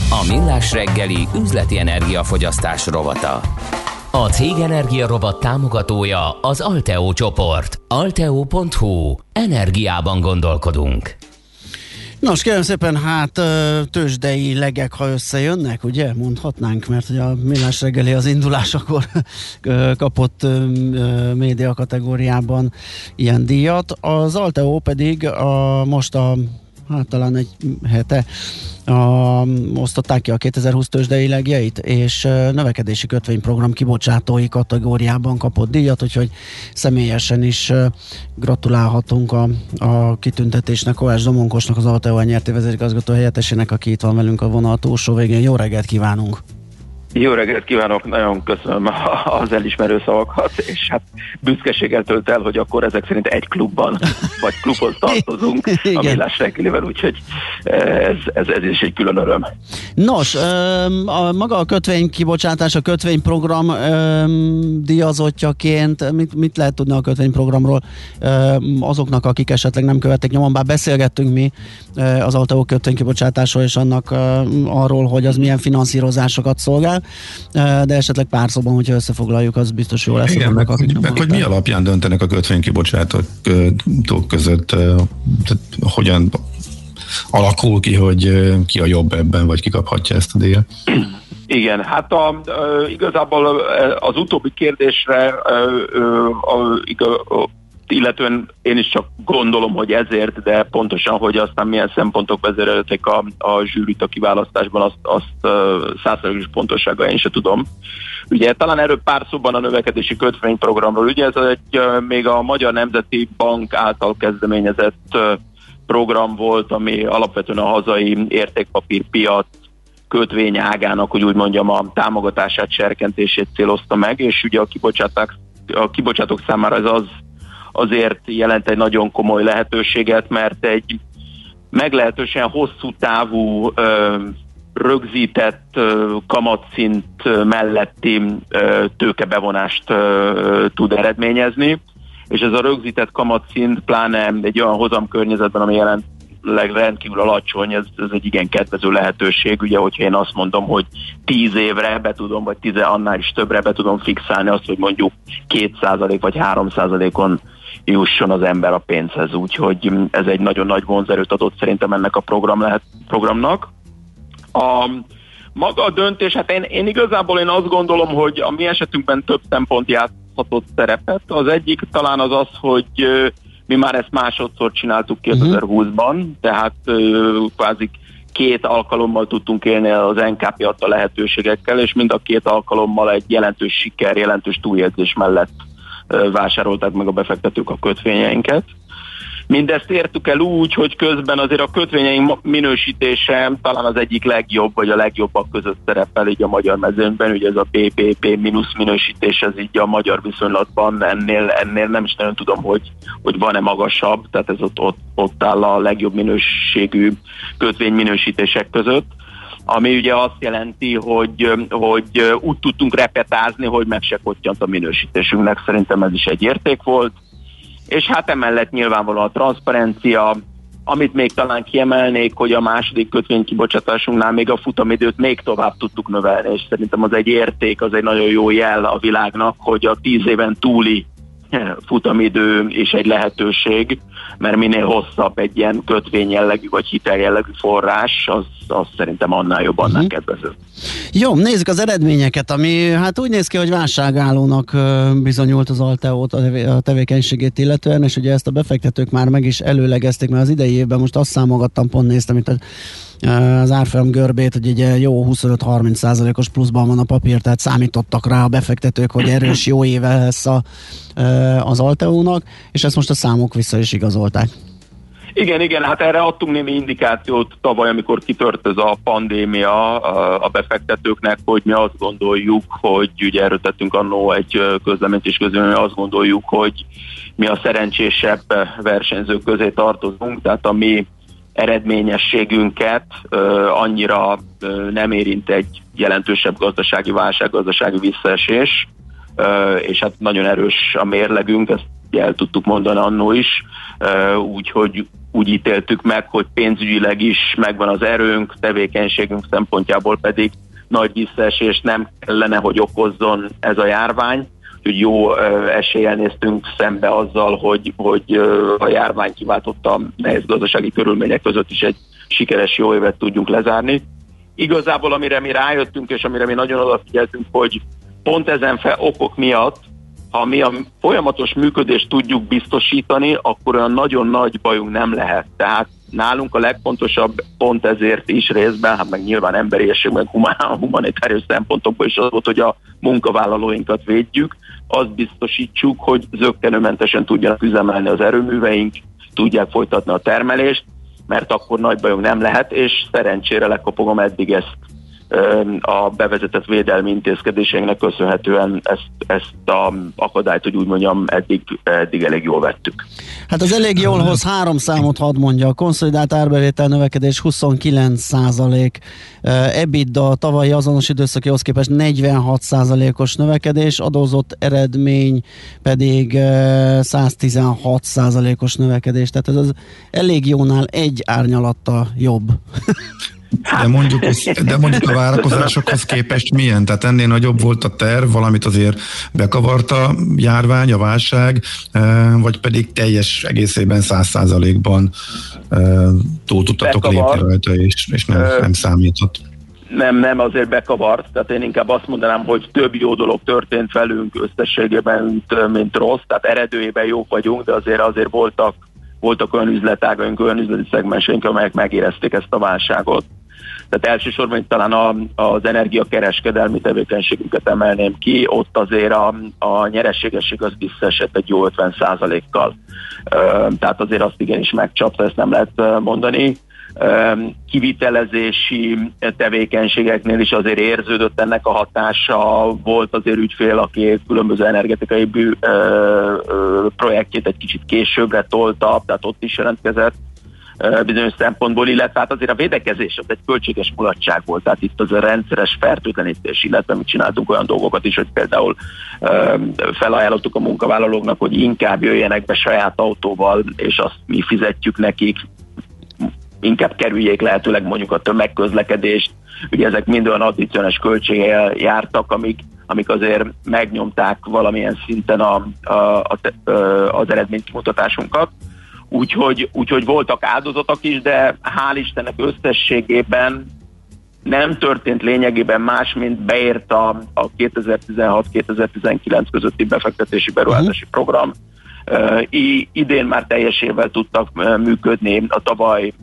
A Millás reggeli üzleti energiafogyasztás rovata. A Cégenergia rovat támogatója az Alteo csoport. Alteo.hu. Energiában gondolkodunk. Nos, kérem szépen, hát tőzsdei legek, ha összejönnek, ugye, mondhatnánk, mert hogy a millás reggeli az indulásakor kapott média kategóriában ilyen díjat. Az Alteo pedig a, most a hát talán egy hete a, osztották ki a 2020 tőzsdei legjeit, és növekedési kötvényprogram kibocsátói kategóriában kapott díjat, úgyhogy személyesen is gratulálhatunk a, a kitüntetésnek, Kovács Domonkosnak, az Alteo nyerti vezérigazgató helyettesének, aki itt van velünk a vonal túlsó végén. Jó reggelt kívánunk! Jó reggelt kívánok, nagyon köszönöm az elismerő szavakat, és hát büszkeséggel tölt el, hogy akkor ezek szerint egy klubban, vagy klubhoz tartozunk a Igen. Millás reggelivel, úgyhogy ez, ez, ez is egy külön öröm. Nos, a, maga a kötvény kibocsátás, a kötvényprogram díjazottjaként, mit, mit lehet tudni a kötvényprogramról azoknak, akik esetleg nem követték nyomon, bár beszélgettünk mi az Alteo kötvénykibocsátásról és annak arról, hogy az milyen finanszírozásokat szolgál, ö, de esetleg pár szóban, hogyha összefoglaljuk, az biztos jó lesz. Igen, meg, akik meg hogy mi alapján döntenek a kötvénykibocsátók között, tehát hogyan alakul ki, hogy ki a jobb ebben, vagy ki kaphatja ezt a díjat? Igen, hát a, igazából az utóbbi kérdésre a, iga- a, illetően én is csak gondolom, hogy ezért, de pontosan, hogy aztán milyen szempontok vezéreltek a, a zsűrit a kiválasztásban, azt, azt százszerűs pontossággal én se tudom. Ugye talán erről pár szóban a növekedési kötvényprogramról. Ugye ez egy még a Magyar Nemzeti Bank által kezdeményezett program volt, ami alapvetően a hazai értékpapírpiac kötvényágának, hogy úgy mondjam, a támogatását, serkentését célozta meg, és ugye a kibocsáták, a kibocsátók számára ez az azért jelent egy nagyon komoly lehetőséget, mert egy meglehetősen hosszú távú ö, rögzített ö, kamatszint melletti ö, tőkebevonást ö, tud eredményezni, és ez a rögzített kamatszint pláne egy olyan hozamkörnyezetben, ami jelenleg rendkívül alacsony, ez, ez egy igen kedvező lehetőség, ugye, hogyha én azt mondom, hogy 10 évre be tudom, vagy 10 annál is többre be tudom fixálni azt, hogy mondjuk 2% vagy 3%-on jusson az ember a pénzhez, úgyhogy ez egy nagyon nagy vonzerőt adott szerintem ennek a program lehet, programnak. A maga a döntés, hát én, én igazából én azt gondolom, hogy a mi esetünkben több szempont játszhatott szerepet. Az egyik talán az az, hogy mi már ezt másodszor csináltuk 2020-ban, tehát ö, kvázi két alkalommal tudtunk élni az NKP adta lehetőségekkel, és mind a két alkalommal egy jelentős siker, jelentős túljegyzés mellett vásárolták meg a befektetők a kötvényeinket. Mindezt értük el úgy, hogy közben azért a kötvényeink minősítése talán az egyik legjobb, vagy a legjobbak között szerepel így a magyar mezőnyben, ugye ez a BBB mínusz minősítés, ez így a magyar viszonylatban ennél, ennél nem is nagyon tudom, hogy, hogy van-e magasabb, tehát ez ott, ott, ott áll a legjobb minőségű kötvényminősítések között ami ugye azt jelenti, hogy, hogy úgy tudtunk repetázni, hogy meg se a minősítésünknek. Szerintem ez is egy érték volt. És hát emellett nyilvánvalóan a transzparencia, amit még talán kiemelnék, hogy a második kötvénykibocsátásunknál még a futamidőt még tovább tudtuk növelni, és szerintem az egy érték, az egy nagyon jó jel a világnak, hogy a tíz éven túli futamidő és egy lehetőség, mert minél hosszabb egy ilyen kötvény jellegű vagy hitel jellegű forrás, az, az szerintem annál jobb, annál uh-huh. kedvező. Jó, nézzük az eredményeket, ami hát úgy néz ki, hogy válságállónak bizonyult az Alteo a, tevé- a tevékenységét illetően, és ugye ezt a befektetők már meg is előlegezték, mert az idei évben most azt számogattam, pont néztem itt a az árfolyam görbét, hogy egy jó 25-30 százalékos pluszban van a papír, tehát számítottak rá a befektetők, hogy erős jó éve lesz a, az Alteónak, és ezt most a számok vissza is igazolták. Igen, igen, hát erre adtunk némi indikációt tavaly, amikor kitört ez a pandémia a befektetőknek, hogy mi azt gondoljuk, hogy ugye erről tettünk annó egy közleményt közül, mi azt gondoljuk, hogy mi a szerencsésebb versenyzők közé tartozunk, tehát a mi eredményességünket annyira nem érint egy jelentősebb gazdasági válság, gazdasági visszaesés, és hát nagyon erős a mérlegünk, ezt el tudtuk mondani annó is, úgyhogy úgy ítéltük meg, hogy pénzügyileg is megvan az erőnk, tevékenységünk szempontjából pedig nagy visszaesés nem kellene, hogy okozzon ez a járvány, úgyhogy jó eséllyel néztünk szembe azzal, hogy, hogy a járvány kiváltotta nehéz gazdasági körülmények között is egy sikeres jó évet tudjunk lezárni. Igazából amire mi rájöttünk, és amire mi nagyon odafigyeltünk, hogy pont ezen fel okok miatt ha mi a folyamatos működést tudjuk biztosítani, akkor olyan nagyon nagy bajunk nem lehet. Tehát nálunk a legfontosabb pont ezért is részben, hát meg nyilván emberiesség, meg humán, humanitárius szempontokból is az volt, hogy a munkavállalóinkat védjük, azt biztosítsuk, hogy zöggenőmentesen tudjanak üzemelni az erőműveink, tudják folytatni a termelést, mert akkor nagy bajunk nem lehet, és szerencsére lekopogom eddig ezt a bevezetett védelmi intézkedéseinknek köszönhetően ezt, ezt a akadályt, hogy úgy mondjam, eddig, eddig elég jól vettük. Hát az elég jól hoz három számot hadd mondja. A konszolidált árbevétel növekedés 29 százalék, EBITDA a tavalyi azonos időszakihoz képest 46 százalékos növekedés, adózott eredmény pedig 116 százalékos növekedés. Tehát ez az elég jónál egy árnyalatta jobb. De mondjuk, de mondjuk a várakozásokhoz képest milyen? Tehát ennél nagyobb volt a terv, valamit azért bekavarta járvány, a válság, eh, vagy pedig teljes egészében száz százalékban eh, túl tudtatok lépni rajta, és, és nem, nem számított. Nem, nem, azért bekavart, tehát én inkább azt mondanám, hogy több jó dolog történt velünk összességében, mint, mint rossz, tehát eredőjében jók vagyunk, de azért azért voltak voltak olyan üzletágaink, olyan üzleti szegmenseink, amelyek megérezték ezt a válságot. Tehát elsősorban talán a, az energiakereskedelmi tevékenységünket emelném ki, ott azért a, a nyerességesség az visszaesett egy jó 50 kal Tehát azért azt igenis megcsapta, ezt nem lehet mondani. Kivitelezési tevékenységeknél is azért érződött ennek a hatása. Volt azért ügyfél, aki különböző energetikai bű, projektjét egy kicsit későbbre tolta, tehát ott is jelentkezett bizonyos szempontból, illetve hát azért a védekezés az egy költséges mulatság volt, tehát itt az a rendszeres fertőtlenítés, illetve mi csináltunk olyan dolgokat is, hogy például felajánlottuk a munkavállalóknak, hogy inkább jöjjenek be saját autóval, és azt mi fizetjük nekik, inkább kerüljék lehetőleg mondjuk a tömegközlekedést, ugye ezek mind olyan addicionális költséggel jártak, amik, amik azért megnyomták valamilyen szinten a, a, a, az eredménykimutatásunkat. Úgyhogy, úgyhogy voltak áldozatok is, de hál' Istennek összességében nem történt lényegében más, mint beért a, a 2016-2019 közötti befektetési beruházási uh-huh. program. Idén már teljesével tudtak működni a tavaly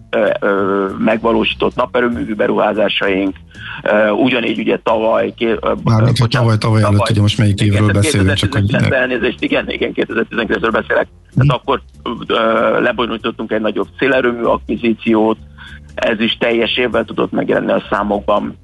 megvalósított naperőművű beruházásaink, uh, ugyanígy ugye tavaly... Mármint, hogy tavaly, tavaly előtt, ugye most melyik évről beszélünk, csak hogy... Elnézést, igen, igen, 2019-ről beszélek. Tehát akkor lebonyolítottunk egy nagyobb szélerőmű akvizíciót, ez is teljes évvel tudott megjelenni a számokban.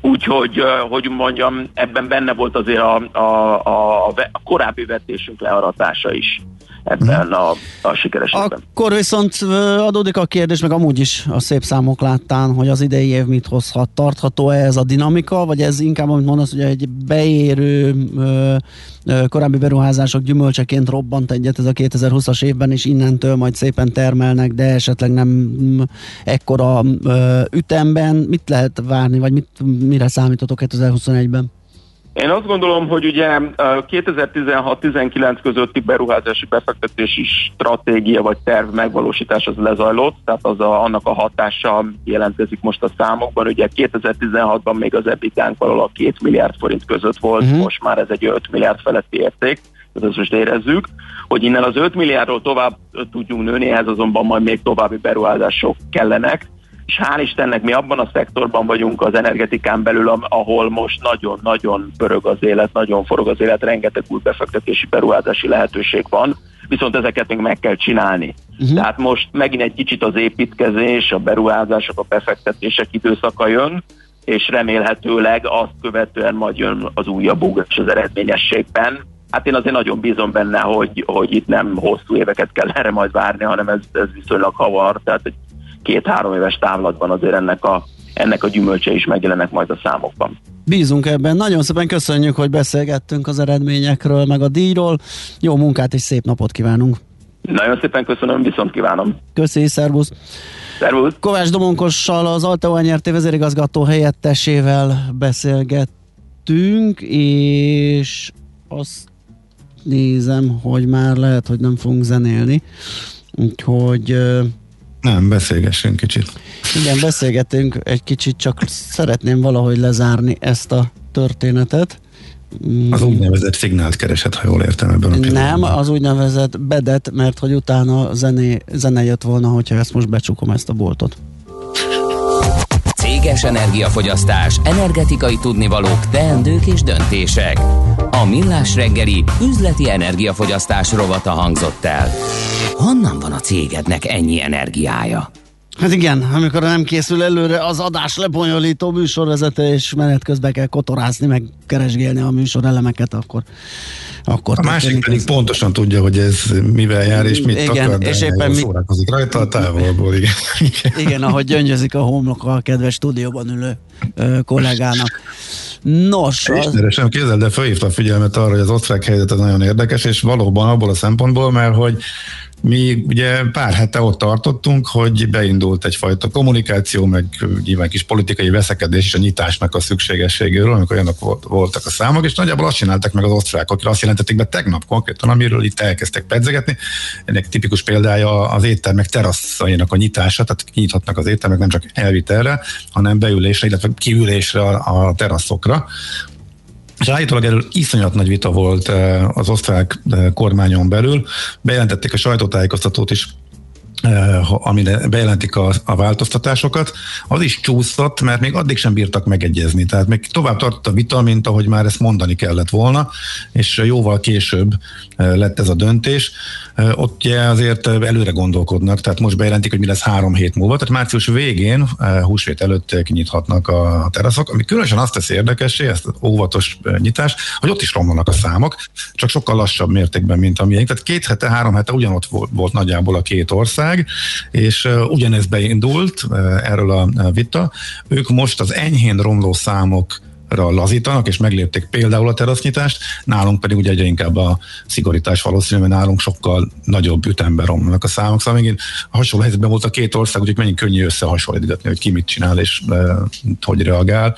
Úgyhogy, hogy mondjam, ebben benne volt azért a, a, a, a korábbi vetésünk learatása is ebben a, a sikereségben. Akkor viszont adódik a kérdés, meg amúgy is a szép számok láttán, hogy az idei év mit hozhat. Tartható-e ez a dinamika, vagy ez inkább, amit mondasz, hogy egy beérő korábbi beruházások gyümölcseként robbant egyet ez a 2020-as évben, és innentől majd szépen termelnek, de esetleg nem mm, ekkora ütemben. Mit lehet várni, vagy mit, mire számítotok 2021-ben? Én azt gondolom, hogy ugye 2016-19 közötti beruházási befektetési stratégia vagy terv megvalósítás az lezajlott, tehát az a, annak a hatása jelentkezik most a számokban. Ugye 2016-ban még az ebitánk valahol a 2 milliárd forint között volt, uh-huh. most már ez egy 5 milliárd feletti érték, tehát ezt most érezzük, hogy innen az 5 milliárdról tovább tudjunk nőni, ehhez azonban majd még további beruházások kellenek, és hál' Istennek mi abban a szektorban vagyunk az energetikán belül, ahol most nagyon-nagyon pörög az élet, nagyon forog az élet, rengeteg új befektetési beruházási lehetőség van, viszont ezeket még meg kell csinálni. Uh-huh. Tehát most megint egy kicsit az építkezés, a beruházások, a befektetések időszaka jön, és remélhetőleg azt követően majd jön az újabb ugrás az eredményességben. Hát én azért nagyon bízom benne, hogy, hogy itt nem hosszú éveket kell erre majd várni, hanem ez, ez viszonylag havar, tehát egy két-három éves távlatban azért ennek a, ennek a gyümölcse is megjelennek majd a számokban. Bízunk ebben. Nagyon szépen köszönjük, hogy beszélgettünk az eredményekről, meg a díjról. Jó munkát és szép napot kívánunk! Nagyon szépen köszönöm, viszont kívánom. Köszi, szervusz! Szervusz! Kovács Domonkossal, az Alteo nyerté vezérigazgató helyettesével beszélgettünk, és azt nézem, hogy már lehet, hogy nem fogunk zenélni. Úgyhogy Nem, beszélgessünk kicsit. igen, beszélgetünk egy kicsit, csak szeretném valahogy lezárni ezt a történetet. Mm, Az úgynevezett szignált keresett, ha jól értem ebben a pillanatban. Nem, az úgynevezett bedet, mert hogy utána zené, zene jött volna, hogyha ezt most becsukom ezt a boltot. Céges energiafogyasztás, energetikai tudnivalók, teendők és döntések. A Millás reggeli üzleti energiafogyasztás rovata hangzott el. Honnan van a cégednek ennyi energiája? Hát igen, amikor nem készül előre az adás lebonyolító műsorvezető, és menet közben kell kotorászni, meg keresgélni a műsor elemeket, akkor, akkor A másik pedig ez. pontosan tudja, hogy ez mivel jár, és mit Igen, akar, de és éppen mi- szórakozik rajta a távolból, igen. Igen, ahogy gyöngyözik a homloka a kedves stúdióban ülő ö, kollégának. Nos, az, Ismerősem kézzel, de felhívta a figyelmet arra, hogy az osztrák helyzet az nagyon érdekes, és valóban abból a szempontból, mert hogy mi ugye pár hete ott tartottunk, hogy beindult egyfajta kommunikáció, meg nyilván kis politikai veszekedés és a nyitásnak a szükségességéről, amikor olyanok volt- voltak a számok, és nagyjából azt csináltak meg az osztrákok, azt jelentették be tegnap konkrétan, amiről itt elkezdtek pedzegetni. Ennek tipikus példája az éttermek teraszainak a nyitása, tehát kinyithatnak az éttermek nem csak elvitelre, hanem beülésre, illetve kiülésre a teraszokra. És állítólag erről iszonyat nagy vita volt eh, az osztrák eh, kormányon belül. Bejelentették a sajtótájékoztatót is, eh, amire bejelentik a, a változtatásokat, az is csúszott, mert még addig sem bírtak megegyezni. Tehát még tovább tartott a vita, mint ahogy már ezt mondani kellett volna, és jóval később lett ez a döntés. Ott ugye azért előre gondolkodnak, tehát most bejelentik, hogy mi lesz három hét múlva, tehát március végén, húsvét előtt kinyithatnak a teraszok, ami különösen azt teszi érdekessé, ezt óvatos nyitást, hogy ott is romlanak a számok, csak sokkal lassabb mértékben, mint a. Tehát két hete, három hete ugyanott volt, volt nagyjából a két ország, és ugyanez beindult erről a vita. Ők most az enyhén romló számok lazítanak, és meglépték például a terasznyitást, nálunk pedig ugye egyre inkább a szigorítás valószínű, mert nálunk sokkal nagyobb ütemben romlanak a számok, szóval megint hasonló helyzetben volt a két ország, úgyhogy megint könnyű összehasonlítgatni, hogy ki mit csinál és uh, hogy reagál,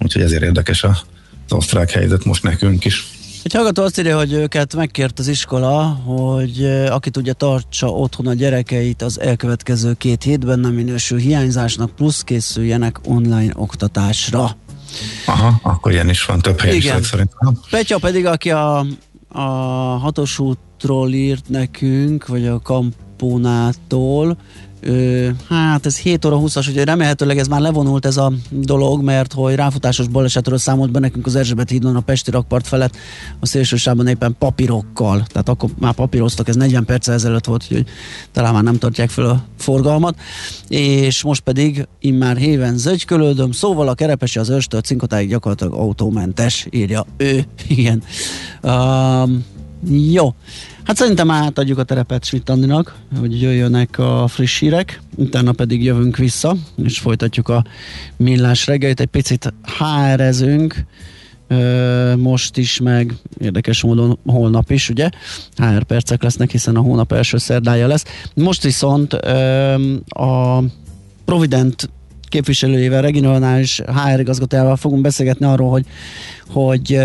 úgyhogy ezért érdekes az osztrák helyzet most nekünk is. Egy hallgató azt írja, hogy őket megkért az iskola, hogy eh, aki tudja tartsa otthon a gyerekeit az elkövetkező két hétben nem minősül hiányzásnak, plusz készüljenek online oktatásra. Aha, akkor ilyen is van, több helyen is Igen. lehet szerintem. Petya pedig, aki a, a hatos útról írt nekünk, vagy a Kampónától, Hát ez 7 óra 20-as, úgyhogy remélhetőleg ez már levonult ez a dolog, mert hogy ráfutásos balesetről számolt be nekünk az Erzsébet hídon a Pesti rakpart felett a szélsősában éppen papírokkal, tehát akkor már papíroztak, ez 40 perc ezelőtt volt, úgyhogy talán már nem tartják fel a forgalmat, és most pedig immár héven zögykölődöm, szóval a kerepesi az őrstől cinkotáig gyakorlatilag autómentes, írja ő, igen. Um, jó. Hát szerintem átadjuk a terepet Schmidt Andinak, hogy jöjjönek a friss hírek, utána pedig jövünk vissza, és folytatjuk a millás reggelit. Egy picit ö, most is, meg érdekes módon holnap is, ugye? HR percek lesznek, hiszen a hónap első szerdája lesz. Most viszont a Provident képviselőjével, regionális HR igazgatójával fogunk beszélgetni arról, hogy, hogy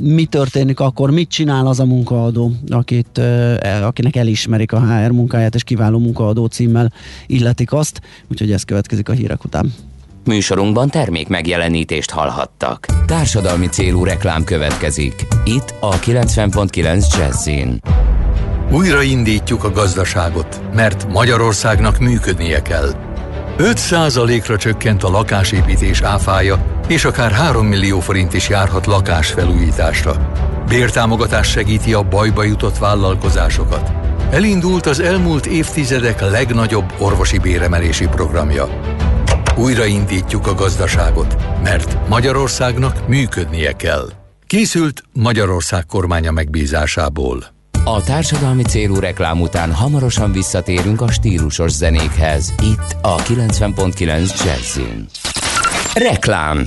mi történik akkor, mit csinál az a munkaadó, akit, el- akinek elismerik a HR munkáját, és kiváló munkaadó címmel illetik azt, úgyhogy ez következik a hírek után. Műsorunkban termék megjelenítést hallhattak. Társadalmi célú reklám következik. Itt a 90.9 Jazzin. Újraindítjuk a gazdaságot, mert Magyarországnak működnie kell. 5%-ra csökkent a lakásépítés áfája, és akár 3 millió forint is járhat lakásfelújításra. Bértámogatás segíti a bajba jutott vállalkozásokat. Elindult az elmúlt évtizedek legnagyobb orvosi béremelési programja. Újraindítjuk a gazdaságot, mert Magyarországnak működnie kell. Készült Magyarország kormánya megbízásából. A társadalmi célú reklám után hamarosan visszatérünk a stílusos zenékhez. Itt a 90.9 Jazzin. Reklám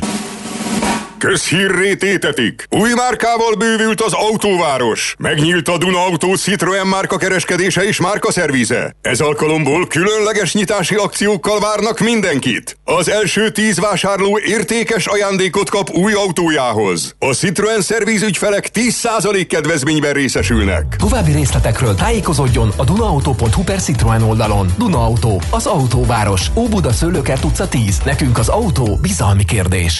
Közhírré tétetik! Új márkával bővült az autóváros. Megnyílt a Duna Autó Citroen márka kereskedése és márka szervize. Ez alkalomból különleges nyitási akciókkal várnak mindenkit. Az első tíz vásárló értékes ajándékot kap új autójához. A Citroen szerviz ügyfelek 10% kedvezményben részesülnek. További részletekről tájékozódjon a dunaauto.hu per Citroen oldalon. Duna Auto, az autóváros. Óbuda Szőlőkert utca 10. Nekünk az autó bizalmi kérdés.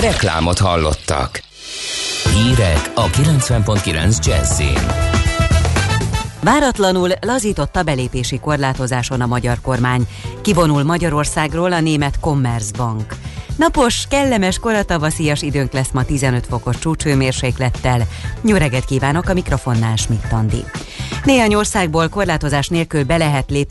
Reklámot hallottak. Hírek a 90.9 Jazzin. Váratlanul lazított a belépési korlátozáson a magyar kormány. Kivonul Magyarországról a német Commerzbank. Napos, kellemes, koratavaszias időnk lesz ma 15 fokos csúcsőmérséklettel. Nyöreget kívánok a mikrofonnál Schmidt. Néhány országból korlátozás nélkül be lehet lépni